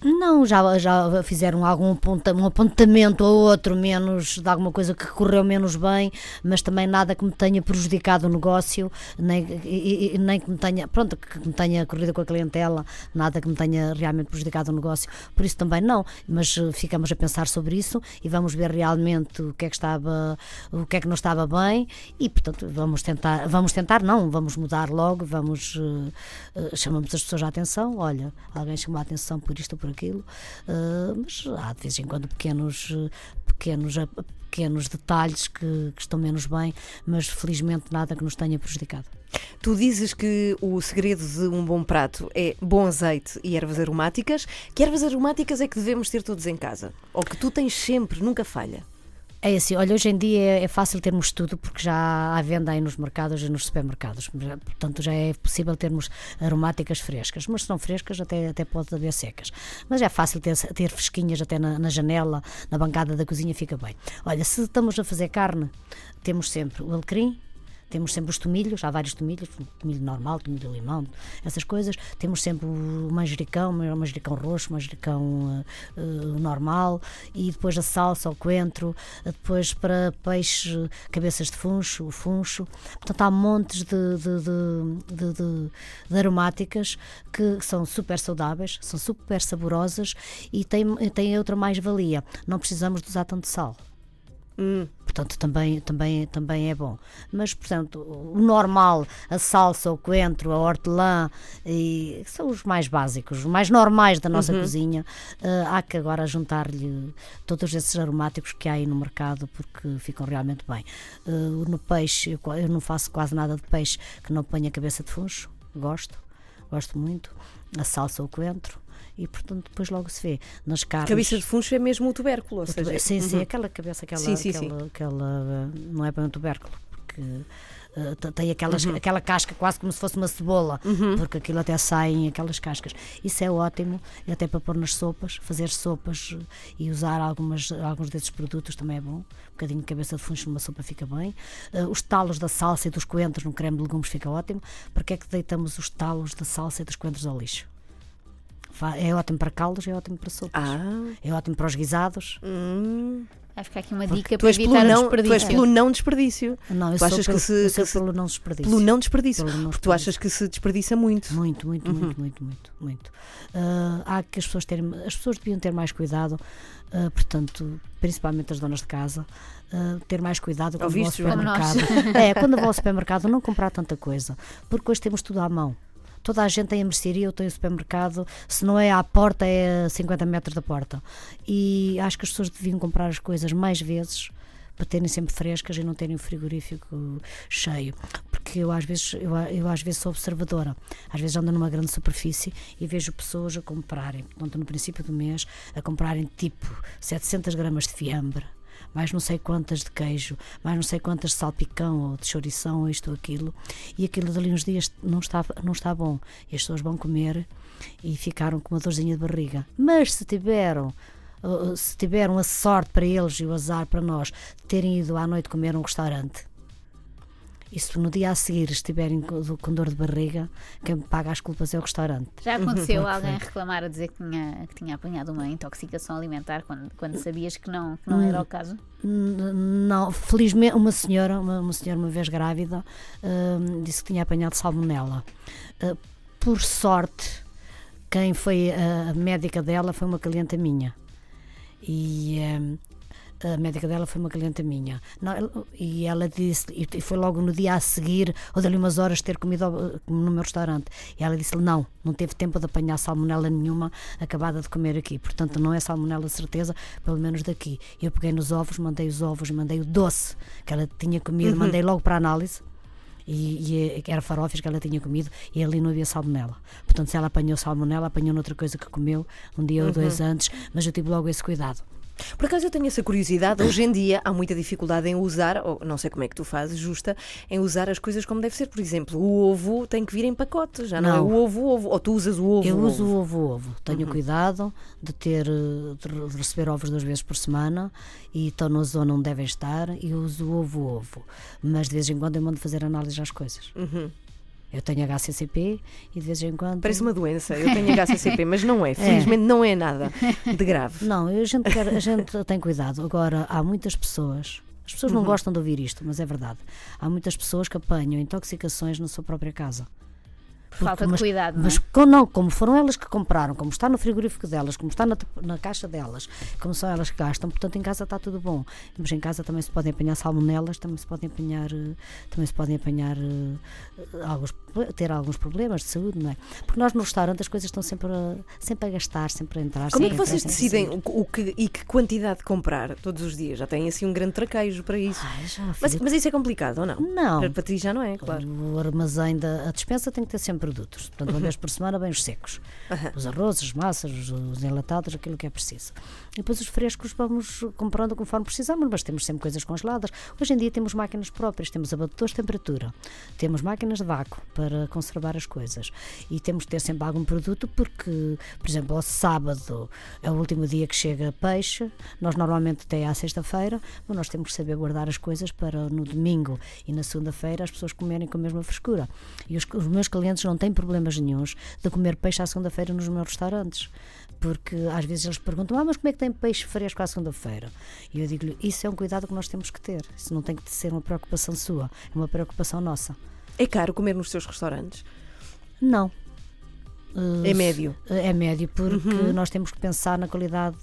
Não, já, já fizeram algum aponta- um apontamento ou outro, menos de alguma coisa que correu menos bem, mas também nada que me tenha prejudicado o negócio, nem, e- e- nem que me tenha, pronto, que me tenha corrido com a clientela, nada que me tenha realmente prejudicado o negócio. Por isso também não, mas eh, ficamos a pensar sobre isso e vamos ver realmente o que é que estava, o que é que não estava bem e, portanto, vamos tentar, vamos tentar, não, vamos mudar logo, vamos eh, eh, chamamos as pessoas à atenção, olha, alguém chamou a atenção por isto ou por aquilo, eh, mas há de vez em quando pequenos, pequenos, eh, pequenos detalhes que, que estão menos bem, mas felizmente nada que nos tenha prejudicado. Tu dizes que o segredo de um bom prato é bom azeite e ervas aromáticas. Que ervas aromáticas é que devemos ter todos em casa? Ou que tu tens sempre, nunca falha? É assim, olha, hoje em dia é, é fácil termos tudo porque já há venda aí nos mercados e nos supermercados. Já- Portanto, já é possível termos aromáticas frescas, mas se não frescas, até, até pode haver secas. Mas é fácil ter, ter fresquinhas até na, na janela, na bancada da cozinha, fica bem. Olha, se estamos a fazer carne, temos sempre o alecrim. Temos sempre os tomilhos, há vários tomilhos, tomilho normal, tomilho limão, essas coisas. Temos sempre o manjericão, o manjericão roxo, o manjericão eh, normal e depois a salsa, o coentro, eh, depois para peixe, cabeças de funcho, o funcho. Portanto, há montes de, de- de- de aromáticas que são super saudáveis, são super saborosas e têm, têm outra mais-valia. Não precisamos de usar tanto sal. Portanto, também, também, também é bom. Mas, portanto, o normal, a salsa, o coentro, a hortelã, e são os mais básicos, os mais normais da nossa cozinha. Eh, há que agora juntar-lhe todos esses aromáticos que há aí no mercado, porque ficam realmente bem. Eh, no peixe, eu, eu não faço quase nada de peixe que não ponha cabeça de funcho, gosto, gosto muito. A salsa, o coentro. E portanto depois logo se vê nas carnes. Cabeça de funcho é mesmo o tubérculo, ou seja, Sim, sim, Uhum. aquela cabeça, aquela, Sim, sim, sim. aquela, aquela, uh, não é bem um tubérculo, porque eh, t- tem aquelas, aquela casca quase como se fosse uma cebola, porque aquilo até sai em aquelas cascas. Isso é ótimo, e até para pôr nas sopas, fazer sopas eh, e usar algumas, alguns desses produtos também é bom. Um bocadinho de cabeça de funcho numa sopa fica bem. Eh, os talos da salsa e dos coentros no creme de legumes fica ótimo. Porque é que deitamos os talos da salsa e dos coentros ao lixo? É ótimo para caldos, é ótimo para sopas. Ah, É ótimo para os guisados. hum. Acho que há aqui uma dica tu para és, pelo evitar o não, tu és desperdício. pelo não desperdício. Não, eu Tu sou achas que pelo, se- eu sou que se- pelo não desperdício. Pelo não desperdício. Pelo não Porque tu achas que se desperdiça muito. Muito, muito, Uhum. muito, muito, muito, muito. Ah, há que as pessoas terem, as pessoas deviam ter mais cuidado, ah, portanto, principalmente as donas de casa, ah, ter mais cuidado quando vão ao supermercado. é, quando vão ao supermercado não comprar tanta coisa, porque hoje temos tudo à mão. Toda a gente tem a mercearia ou tem o supermercado, se não é à porta, é a 50 metros da porta. E acho que as pessoas deviam comprar as coisas mais vezes para terem sempre frescas e não terem o frigorífico cheio. Porque eu às vezes, eu, eu às vezes sou observadora. Às vezes ando numa grande superfície e vejo pessoas a comprarem, portanto, no princípio do mês, a comprarem tipo 700 gramas de fiambre, mais não sei quantas de queijo, mais não sei quantas de salpicão ou de chourição ou isto ou aquilo, e aquilo dali uns dias não está, não está bom. E as pessoas vão comer e ficaram com uma dorzinha de barriga. Mas se tiveram uh, se tiveram a sorte para eles e o azar para nós terem ido à noite comer um restaurante e se no dia a seguir estiverem com, dor de barriga, quem paga as culpas é o restaurante. Já aconteceu que alguém reclamar a dizer que tinha, que tinha apanhado uma intoxicação alimentar quando, quando sabias que não, que não era o caso? Não, felizmente, uma senhora, uma, uma senhora uma vez grávida, hum, disse que tinha apanhado salmonela. Uh, por sorte, quem foi a, a médica dela foi uma cliente minha. E hum, a médica dela foi uma cliente minha. Não, e ela disse, e foi logo no dia a seguir, ou dali umas horas, ter comido no meu restaurante. E ela disse: Não, não teve tempo de apanhar salmonela nenhuma acabada de comer aqui. Portanto, não é salmonela certeza, pelo menos daqui. Eu peguei nos ovos, mandei os ovos, mandei o doce que ela tinha comido, mandei logo para análise. E, e era farofas que ela tinha comido e ali não havia salmonela. Portanto, se ela apanhou salmonela, apanhou noutra coisa que comeu um dia ou dois antes, mas eu tive logo esse cuidado. Por acaso eu tenho essa curiosidade. Hoje em dia há muita dificuldade em usar, ou não sei como é que tu fazes, justa, em usar as coisas como deve ser. Por exemplo, o ovo tem que vir em pacote, já não, é Não. o ovo, ovo. Ou tu usas o ovo. Eu ovo. uso o ovo ovo. Tenho cuidado de ter de re- de receber ovos duas vezes por semana e estão na zona onde devem estar e uso o ovo ovo. Mas de vez em quando eu mando fazer análise às coisas. Eu tenho HCCP e de vez em quando. Parece uma doença. Eu tenho HCCP, mas não é. Felizmente não é nada de grave. Não, a gente, quer, a gente tem cuidado. Agora, há muitas pessoas. As pessoas não gostam de ouvir isto, mas é verdade. Há muitas pessoas que apanham intoxicações na sua própria casa. Por falta de mas, cuidado, não é? Mas não, como foram elas que compraram, como está no frigorífico delas, como está na, na caixa delas, como são elas que gastam, portanto em casa está tudo bom. Mas em casa também se podem apanhar salmonelas, também se podem apanhar, eh, também se podem apanhar eh, alguns, ter alguns problemas de saúde, não é? Porque nós no restaurante as coisas estão sempre a, sempre a gastar, sempre a entrar. Como é que vocês decidem o, o que, e que quantidade de comprar todos os dias? Já têm assim um grande traquejo para isso. Ai, já, Mas, mas isso é complicado ou não? Não. Para, para ti já não é, claro. O armazém da a dispensa tem que ter sempre produtos. Portanto, uma vez por semana vêm os secos. Os arrozes, as massas, os, os enlatados, aquilo que é preciso. E depois os frescos vamos comprando conforme precisamos, mas temos sempre coisas congeladas. Hoje em dia temos máquinas próprias, temos abatedores de temperatura, temos máquinas de vácuo para conservar as coisas. E temos que ter sempre algum produto porque, por exemplo, ao sábado é o último dia que chega peixe, nós normalmente até à sexta-feira, mas nós temos que saber guardar as coisas para no domingo e na segunda-feira as pessoas comerem com a mesma frescura. E os, os meus clientes não têm problemas nenhuns de comer peixe à segunda-feira nos meus restaurantes. Porque às vezes eles perguntam, ah, mas como é que tem peixe fresco à segunda-feira? E eu digo-lhe, isso é um cuidado que nós temos que ter. Isso não tem que ser uma preocupação sua, é uma preocupação nossa. É caro comer nos teus restaurantes? Não. É médio. É médio, porque nós temos que pensar na qualidade,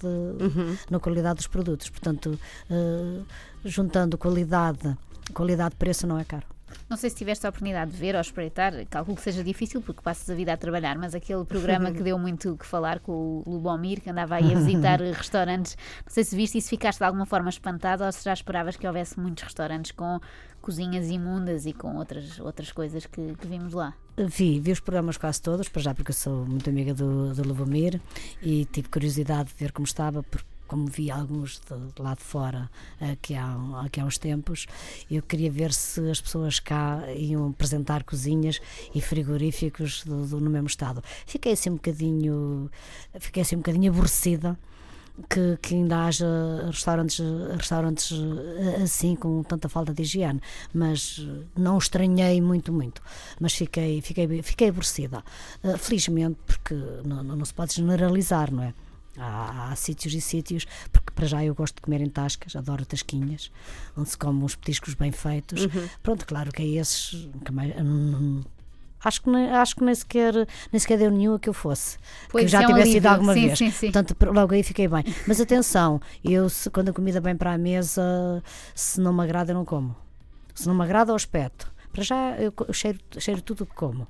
na qualidade dos produtos. Portanto, uh, juntando qualidade, qualidade-preço não é caro. Não sei se tiveste a oportunidade de ver ou espreitar, calculo que seja difícil porque passas a vida a trabalhar, mas aquele programa que deu muito o que falar com o Lubomir, que andava aí a visitar restaurantes, não sei se viste e se ficaste de alguma forma espantado ou se já esperavas que houvesse muitos restaurantes com cozinhas imundas e com outras, outras coisas que, que vimos lá. Vi, vi os programas quase todos, para já porque eu sou muito amiga do, do Lubomir e tive curiosidade de ver como estava, porque como vi alguns de, de lá de fora aqui há, aqui há uns tempos, eu queria ver se as pessoas cá iam apresentar cozinhas e frigoríficos do, do, no mesmo estado. Fiquei assim um bocadinho, fiquei assim um bocadinho aborrecida que, que ainda haja restaurantes, restaurantes eh, assim, com tanta falta de higiene. Mas eh, não estranhei muito, muito. Mas fiquei, fiquei, fiquei aborrecida. Uh, felizmente, porque não, não, não, se pode generalizar, não é? Há, há, sítios e sítios, porque para já eu gosto de comer em tascas, adoro tasquinhas, onde se come uns petiscos bem feitos. Uhum. Pronto, claro que é esses. Que mais, acho que, nem, acho que nem, sequer, nem sequer deu nenhum a que eu fosse. Pois que eu já é tivesse ido alguma sim, vez. Sim, sim. Portanto, logo aí fiquei bem. Mas atenção, eu se, quando a comida vem para a mesa, se não me agrada, eu não como. Se não me agrada, eu espeto. Para já, eu cheiro, cheiro tudo o que como.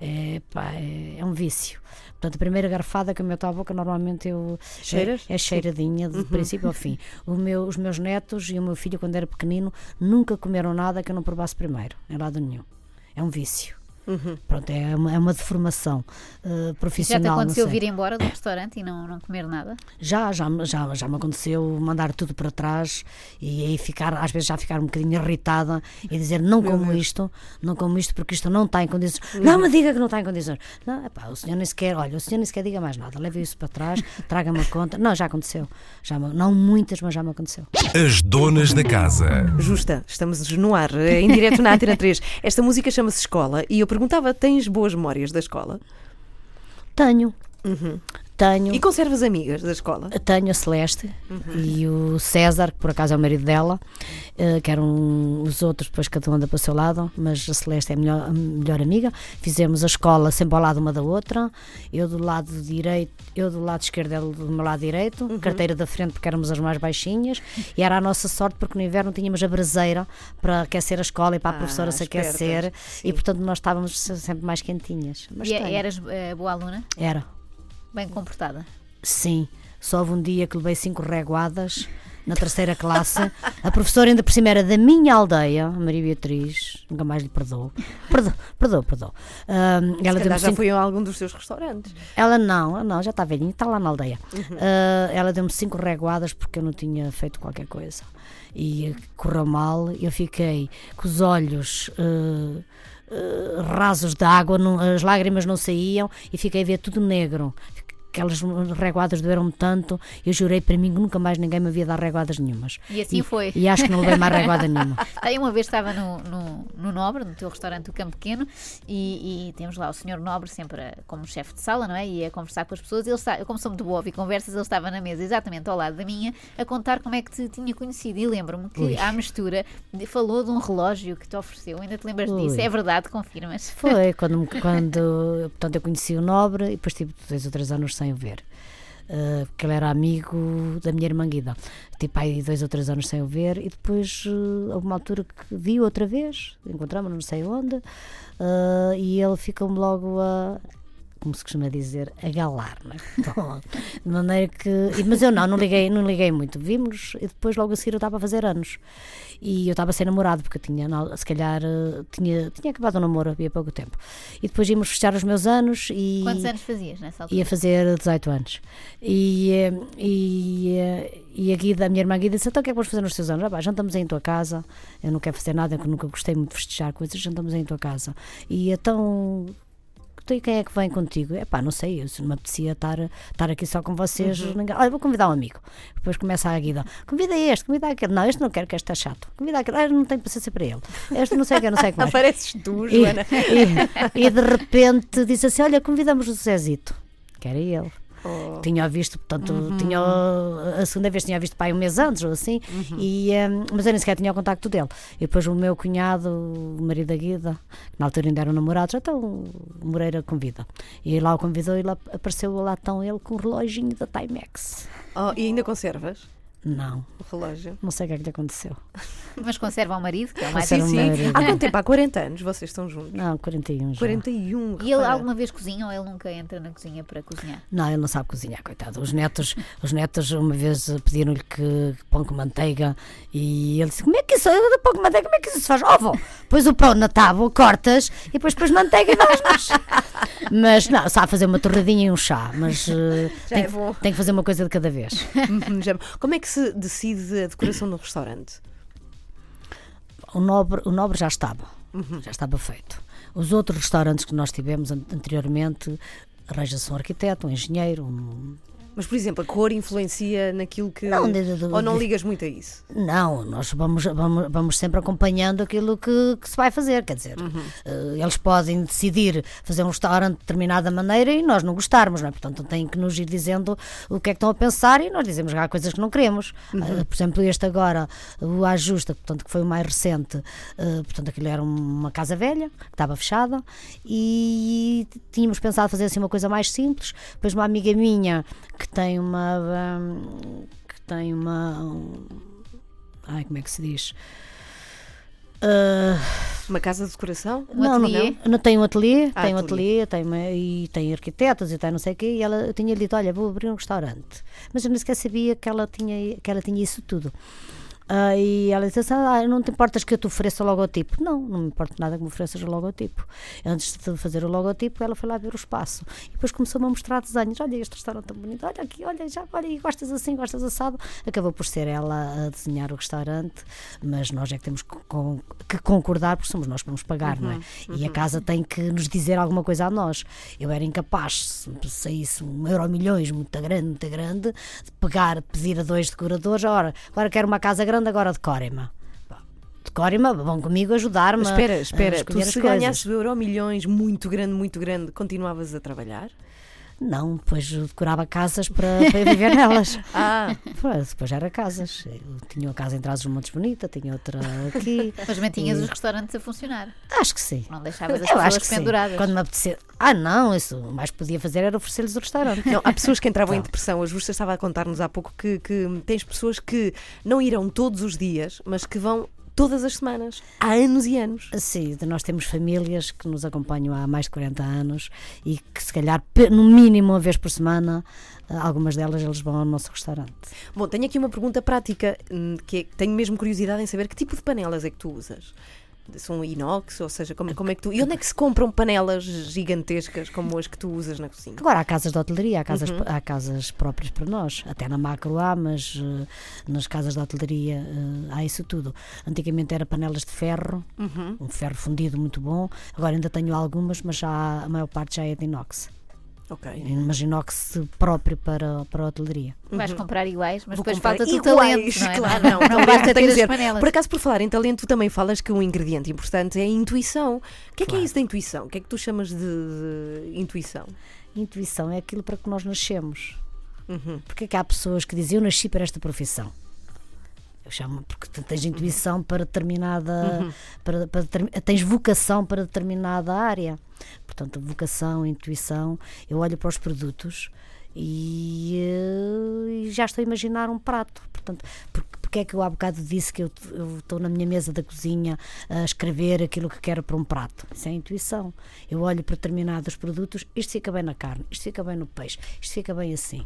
É, pá, é, é, um vício. Portanto, a primeira garfada que eu meto à boca, normalmente eu. Cheiras? É, é cheiradinha, de uhum. princípio ao fim. Meu, os meus netos e o meu filho, quando era pequenino, nunca comeram nada que eu não provasse primeiro, em lado nenhum. É um vício. Uhum. Pronto, é uma, é uma deformação uh, profissional. Já te aconteceu vir embora do restaurante e não, não comer nada? Já, já, já, já me aconteceu mandar tudo para trás e aí ficar, às vezes já ficar um bocadinho irritada e dizer não Meu como Deus. isto, não como isto porque isto não está em condições. Uhum. Não me diga que não está em condições. Não, epá, o senhor nem sequer, olha, o senhor nem sequer diga mais nada, leve isso para trás, traga-me a conta. Não, já aconteceu. Já, não muitas, mas já me aconteceu. As donas da casa. Justa, estamos no ar, em direto na Antena 3. Esta música chama-se Escola e eu perguntava: tens boas memórias da escola? Tenho. Uhum. Tenho. E conservas amigas da escola? Tenho a Celeste uhum. e o César, que por acaso é o marido dela, uh, que eram os outros, depois cada um anda para o seu lado, mas a Celeste é a melhor, a melhor amiga. Fizemos a escola sempre ao lado uma da outra, eu do lado direito, eu do lado esquerdo, ela do meu lado direito, uhum. carteira da frente porque éramos as mais baixinhas, e era a nossa sorte porque no inverno tínhamos a braseira para aquecer a escola e para a ah, professora se aquecer, e portanto nós estávamos sempre mais quentinhas. Mas e tenho. eras uh, boa aluna? Era. Bem comportada? Sim, só houve um dia que levei cinco reguadas na terceira classe. A professora ainda por cima era da minha aldeia, Maria Beatriz, nunca mais lhe perdoou. Perdoou, perdoou, perdoou. Um, ela já cinco... foi a algum dos seus restaurantes. Ela não, não, já está velhinha, está lá na aldeia. Uhum. Uh, ela deu-me cinco reguadas porque eu não tinha feito qualquer coisa. E correu mal, eu fiquei com os olhos. Uh, Uh, rasos de água, não, as lágrimas não saíam e fiquei a ver tudo negro aquelas reguadas doeram-me tanto, eu jurei para mim que nunca mais ninguém me havia dado reguadas nenhumas. E assim e, foi. E acho que não levei mais reguada nenhuma. Aí uma vez estava no, no, no, Nobre, no teu restaurante do Campo Pequeno, e, e, temos lá o senhor Nobre sempre a, como chefe de sala, não é? E a conversar com as pessoas. Ele está, eu, como sou muito boa e conversas, ele estava na mesa exatamente ao lado da minha, a contar como é que te tinha conhecido. E lembro-me que Ui. à mistura falou de um relógio que te ofereceu. Ainda te lembras Ui. disso? É verdade, confirmas? Foi, quando, quando portanto, eu conheci o Nobre e depois tive dois ou três anos sem o ver. Uh, porque ele era amigo da minha irmã Guida. Tipo, aí dois ou três anos sem o ver, e depois uh, houve uma altura que vi outra vez, encontramos não sei onde, uh, e ele ficou-me logo a, como se costuma dizer, a galar, né? de maneira que. Mas eu não, não liguei, não liguei muito. Vimos e depois logo a seguir eu estava a fazer anos. E eu estava a ser namorado, porque eu tinha, se calhar, eh, tinha, tinha acabado o namoro havia pouco tempo. E depois íamos fechar os meus anos e. Quantos anos fazias nessa altura? Ia fazer 18 anos. E, eh, e, eh, e a Guida, a minha irmã Guida disse: Então o que é que vamos fazer nos teus anos? Ah, pá, jantamos aí em tua casa. Eu não quero fazer nada, que nunca gostei muito de festejar coisas, jantamos aí em tua casa. E então, e quem é que vem contigo? É pá, não sei, eu, se não me apetecia estar, estar aqui só com vocês. Uhum. Ninguém, olha, vou convidar um amigo. Depois começa a guida: convida este, convida aquele. Não, este não quero, que este está chato. Convida aquele, ah, não tenho paciência para ele. Este não sei o que, não sei o que mais. Apareces tu, Joana. E, e, e, de repente disse assim: olha, convidamos o Zezito. Que era ele. Oh. Tinha visto, portanto, uhum. tinha, a segunda vez tinha visto pai um mês antes ou assim, uhum. e, um, mas eu nem sequer tinha o contacto dele. E depois o meu cunhado, o marido da Guida, que na altura ainda eram namorados, então o Moreira convida. E lá o convidou e lá apareceu lá tão ele com o reloginho da Timex. Oh, e ainda conservas? Não. O relógio? Não sei o que é que lhe aconteceu. Mas conserva o marido, que é o mais Sim, sim. Há quanto tempo? Há 40 anos vocês estão juntos? Não, 41 já. 41. E ele alguma vez cozinha ou ele nunca entra na cozinha para cozinhar? Não, ele não sabe cozinhar, coitado. Os netos, os netos uma vez pediram-lhe que pão com manteiga e ele disse: Como é que isso? Pão com manteiga, como é que isso se faz? Ovo! Pões o pão na tábua, cortas e depois pões manteiga e dás-nos. Mas não, sabe fazer uma torradinha e um chá, mas Já tem, é bom. tem que fazer uma coisa de cada vez. Já- Como é que se decide a decoração de um restaurante? O nobre, o nobre já estava, já estava feito. Os outros restaurantes que nós tivemos an- anteriormente, arranja-se um arquiteto, um engenheiro, um, Mas, por exemplo, a cor influencia naquilo que. Não, de- de- ou não ligas muito a isso? Não, nós vamos, vamos, vamos sempre acompanhando aquilo que, que se vai fazer. Quer dizer, eh, eles podem decidir fazer um restaurante de determinada maneira e nós não gostarmos, não é? Portanto, têm que nos ir dizendo o que é que estão a pensar e nós dizemos que há coisas que não queremos. Eh, por exemplo, este agora, o Ajusta, portanto, que foi o mais recente, eh, portanto, aquilo era uma casa velha, que estava fechada e tínhamos pensado fazer assim uma coisa mais simples. Depois, uma amiga minha que tem uma. hum, que tem uma. um- Ai, como é que se diz? Ah, Uma casa de decoração? Um não, ateliê? Não, não tem um ateliê, Ah, tem um ateliê. ateliê, tem uma- e tem arquitetos e tem não sei o quê, e ela eu tinha dito, olha, vou abrir um restaurante. Mas eu nem sequer sabia que ela tinha, que ela tinha isso tudo. Ah, e ela disse assim, ah, não te importas que eu te ofereça o logotipo? Não, não me importa nada que me ofereças o logotipo. Antes de fazer o logotipo, ela foi lá ver o espaço. E depois começou-me a mostrar desenhos. Olha este restaurante tão bonito, olha aqui, olha, já, olha, gostas assim, gostas assado. Acabou por ser ela a desenhar o restaurante, mas nós é que temos que, con- que concordar, porque somos nós que vamos pagar, não é? E a casa tem que nos dizer alguma coisa a nós. Eu era incapaz, se saísse um euro milhões, muito grande, muito grande, de pegar, pedir a dois decoradores, ora, agora quero uma casa grande, agora decorem-me. Pá, Decorem-me, vão comigo ajudar-me. Mas espera, a espera, tu se ganhasses o euro milhões muito grande, muito grande, continuavas a trabalhar? Não, depois decorava casas para, para viver nelas. Ah, Pois, depois era casas. Eu tinha uma casa em Trás-os-Montes bonita, tinha outra aqui. Mas mantinhas os restaurantes a funcionar. Acho que sim. Não deixavas as Eu acho pessoas que sim. penduradas. Quando me apetecer. Ah, não, isso o mais podia fazer era oferecer-lhes o restaurante. não, há pessoas que entravam em Não. depressão. A Justa estava a contar-nos há pouco que, que tens pessoas que não irão todos os dias, mas que vão todas as semanas, há anos e anos. Sim, nós temos famílias que nos acompanham há mais de 40 anos e que, se calhar, no mínimo uma vez por semana, ah, algumas delas eles vão ao nosso restaurante. Bom, tenho aqui uma pergunta prática, hum, que é, que tenho mesmo curiosidade em saber que tipo de panelas é que tu usas. São inox, ou seja, como, como é que tu. E onde é que se compram panelas gigantescas como as que tu usas na cozinha? Agora há casas de hotelaria, há casas, Uhum. há casas próprias para nós, até na macro há, mas eh, nas casas de hotelaria eh, há isso tudo. Antigamente era panelas de ferro, Uhum. um ferro fundido muito bom, agora ainda tenho algumas, mas já, a maior parte já é de inox. Ok. Inox próprio para, para a hotelaria. Vais comprar iguais, mas Uhum. Vou depois falta-te o talento, não é? claro, não, não, basta ter que as dizer. panelas. Por acaso, por falar em talento, tu também falas que um ingrediente importante é a intuição. O que é que é Claro. isso da intuição? O que é que tu chamas de, de intuição? Intuição é aquilo para que nós nascemos. Uhum. Porque é que há pessoas que dizem eu nasci para esta profissão? Eu chamo porque tens intuição para determinada. Para, para determin- tens vocação para determinada área. Portanto, vocação, intuição. Eu olho para os produtos e, eh, e já estou a imaginar um prato. Portanto, porque, porque é que eu há bocado disse que eu estou na minha mesa da cozinha a escrever aquilo que quero para um prato? Isso é intuição. Eu olho para determinados produtos, isto fica bem na carne, isto fica bem no peixe, isto fica bem assim.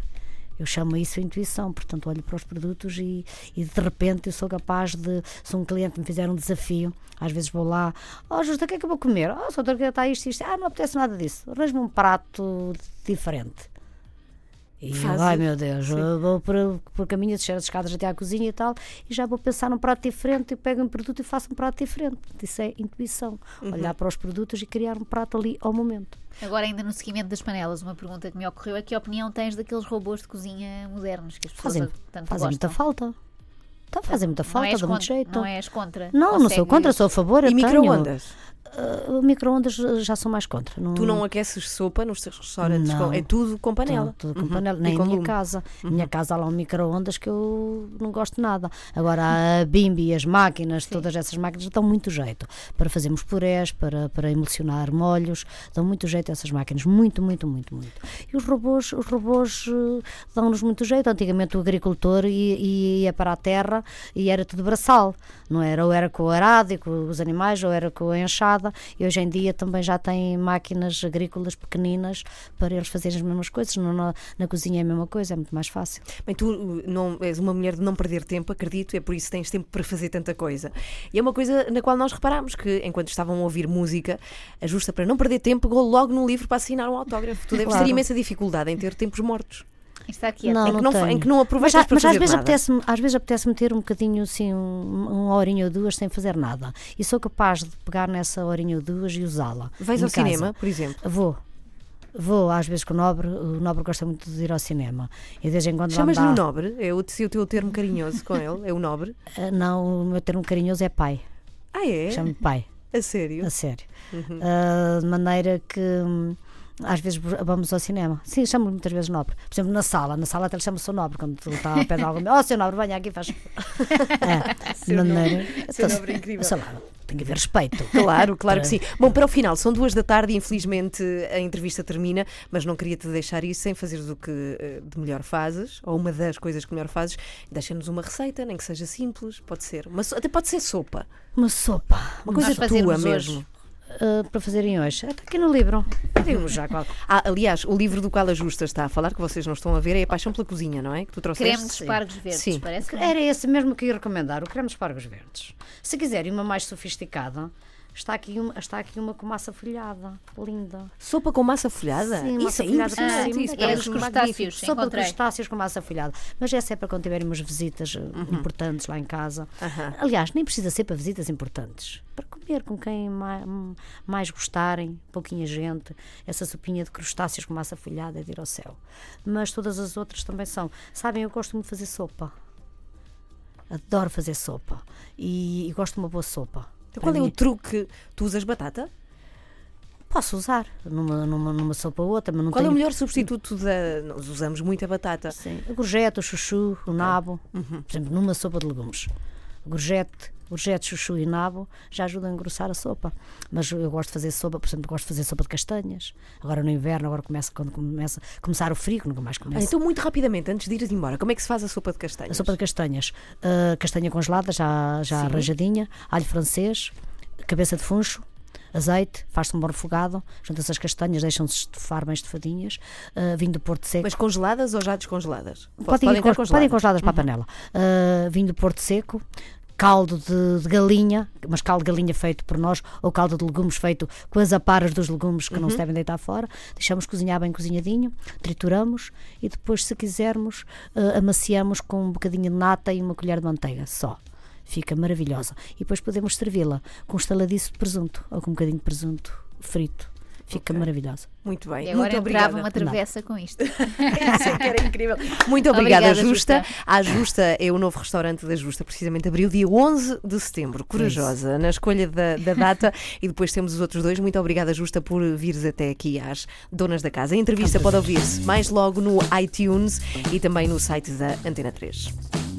Eu chamo isso intuição, portanto, olho para os produtos e, e de repente eu sou capaz de. Se um cliente me fizer um desafio, às vezes vou lá, oh, Justa, o que é que eu vou comer? Oh, só está isto, isto. Ah, não apetece nada disso. Arranje-me um prato diferente. E eu, Fazes? ai meu Deus, eu vou por, por caminho, descer as escadas até à cozinha e tal, e já vou pensar num prato diferente, e pego um produto e faço um prato diferente. Isso é intuição. Olhar para os produtos e criar um prato ali ao momento. Agora, ainda no seguimento das panelas, uma pergunta que me ocorreu é que opinião tens daqueles robôs de cozinha modernos que as pessoas Fazem, tanto fazem muita falta. Então, fazem muita Não falta, és dá muito contra- jeito. Não és contra? Não, não sou contra, sou a favor. eu E micro-ondas? Ah, micro-ondas já sou mais contra. Tu não aqueces sopa nos teus restaurantes? Não. é tudo com panela. Tudo, tudo com Uhum. panela. Nem com a minha casa. Na minha casa há lá um micro-ondas que eu não gosto nada. Agora a Bimbi, as máquinas, todas essas máquinas dão muito jeito para fazermos purés, para, para emulsionar molhos, dão muito jeito essas máquinas. Muito, muito, muito, muito. E os robôs, os robôs eh, dão-nos muito jeito. Antigamente o agricultor ia, ia para a terra e era tudo braçal, não era? Ou era com o arado e com os animais, ou era com a enxada. Enxada e hoje em dia também já têm máquinas agrícolas pequeninas para eles fazerem as mesmas coisas. Na, na cozinha é a mesma coisa, é muito mais fácil. Bem, tu uh, não, és uma mulher de não perder tempo, acredito, é por isso que tens tempo para fazer tanta coisa. E é uma coisa na qual nós reparámos que, enquanto estavam a ouvir música, a Justa, para não perder tempo, pegou logo no livro para assinar um autógrafo. Tu deves Claro. ter imensa dificuldade em ter tempos mortos, Está aqui. Não, em, que não, tenho. em que não Mas, aproveitas para mas às vezes nada. apetece-me às vezes apetece-me ter um bocadinho assim, um- uma horinha ou duas sem fazer nada. E sou capaz de pegar nessa horinha ou duas e usá-la. Vais ao casa. cinema, por exemplo. Vou. Vou às vezes com o Nobre, o Nobre gosta muito de ir ao cinema. E de vez em quando Chamas-lhe o dá- nobre, é o, o teu termo carinhoso com ele, é o nobre. Ah, Não, o meu termo carinhoso é pai. Ah, é? Chamo-me pai, A sério? a sério. Uhum. Ah, de maneira que hum, às vezes vamos ao cinema. Sim, chamo-lhe muitas vezes Nobre. Por exemplo, na sala, na sala até lhe chamo-se o Nobre, quando tu está a pé de algum. Oh, seu Nobre, venha aqui, faz. É, de maneira. Seu Então, Nobre é incrível. Sei lá, tem que haver respeito. Claro, claro que sim. Bom, para o final, são duas da tarde e infelizmente a entrevista termina, mas não queria te deixar isso sem fazeres o que eh, de melhor fazes, ou uma das coisas que melhor fazes. Deixa-nos uma receita, nem que seja simples, pode ser. Uma até pode ser sopa. Uma sopa. Uma coisa tua mesmo. hoje. Ah, para fazerem hoje. Está aqui no livro. Digo-me já qual. Ah, aliás, o livro do qual a Justa está a falar, que vocês não estão a ver, é a Paixão pela Cozinha, não é? Que tu trouxeste. Creme de espargos verdes, Sim. parece Era esse mesmo que ia recomendar, o creme de espargos verdes. Se quiserem uma mais sofisticada, está aqui uma, está aqui uma com massa folhada, linda. Sopa com massa folhada? Sim, isso massa é folhada impressionante. Ah, isso é dos parece crustáceos. Sopa de crustáceos com massa folhada. Mas essa é para quando tiverem umas visitas eh, importantes lá em casa. Aham. Aliás, nem precisa ser para visitas importantes. Para comer com quem mais, mais gostarem, pouquinha gente. Essa sopinha de crustáceos com massa folhada é de ir ao céu. Mas todas as outras também são. Sabem, eu gosto muito de fazer sopa. Adoro fazer sopa. E, e gosto de uma boa sopa. Então, qual é o mim, truque? Tu usas batata? Posso usar numa, numa, numa sopa ou outra, mas não Qual é tenho... o melhor substituto da. Nós usamos muito a batata. Sim, a gorjeta, o chuchu, o nabo, por exemplo, numa sopa de legumes. Gorjete, gorjete, chuchu e nabo já ajudam a engrossar a sopa. Mas eu gosto de fazer sopa, por exemplo, gosto de fazer sopa de castanhas. Agora no inverno, agora começa quando começa começar o frio, nunca mais Ah, começa. então, muito rapidamente, antes de ires embora, como é que se faz a sopa de A castanhas? sopa de castanhas, ah, castanha congelada, já, já Sim. arranjadinha, alho francês, cabeça de funcho, azeite, faz-se um bom refogado, junta-se as castanhas, deixam-se estufar bem estufadinhas, ah, vinho de Porto Seco. Mas congeladas ou já descongeladas? Po- Podem, ir estar cons- podem congeladas para a panela. Ah, vinho do Porto Seco, caldo de, de galinha, mas caldo de galinha feito por nós, ou caldo de legumes feito com as aparas dos legumes que não se devem deitar fora. Deixamos cozinhar bem cozinhadinho, trituramos e depois, se quisermos, ah, amaciamos com um bocadinho de nata e uma colher de manteiga só. Fica maravilhosa. E depois podemos servi-la com um estaladiço de presunto ou com um bocadinho de presunto frito. Fica Ok. maravilhosa. Muito bem. E agora muito obrigada. entrava uma travessa com isto. Isso é que era incrível. Muito obrigada, Obrigada, Justa. Justa. A Justa é o novo restaurante da Justa, precisamente abriu dia 11 de setembro. Corajosa na escolha da, da data e depois temos os outros dois. Muito obrigada, Justa, por vires até aqui às donas da casa. A entrevista pode ouvir-se mais logo no iTunes e também no site da Antena 3.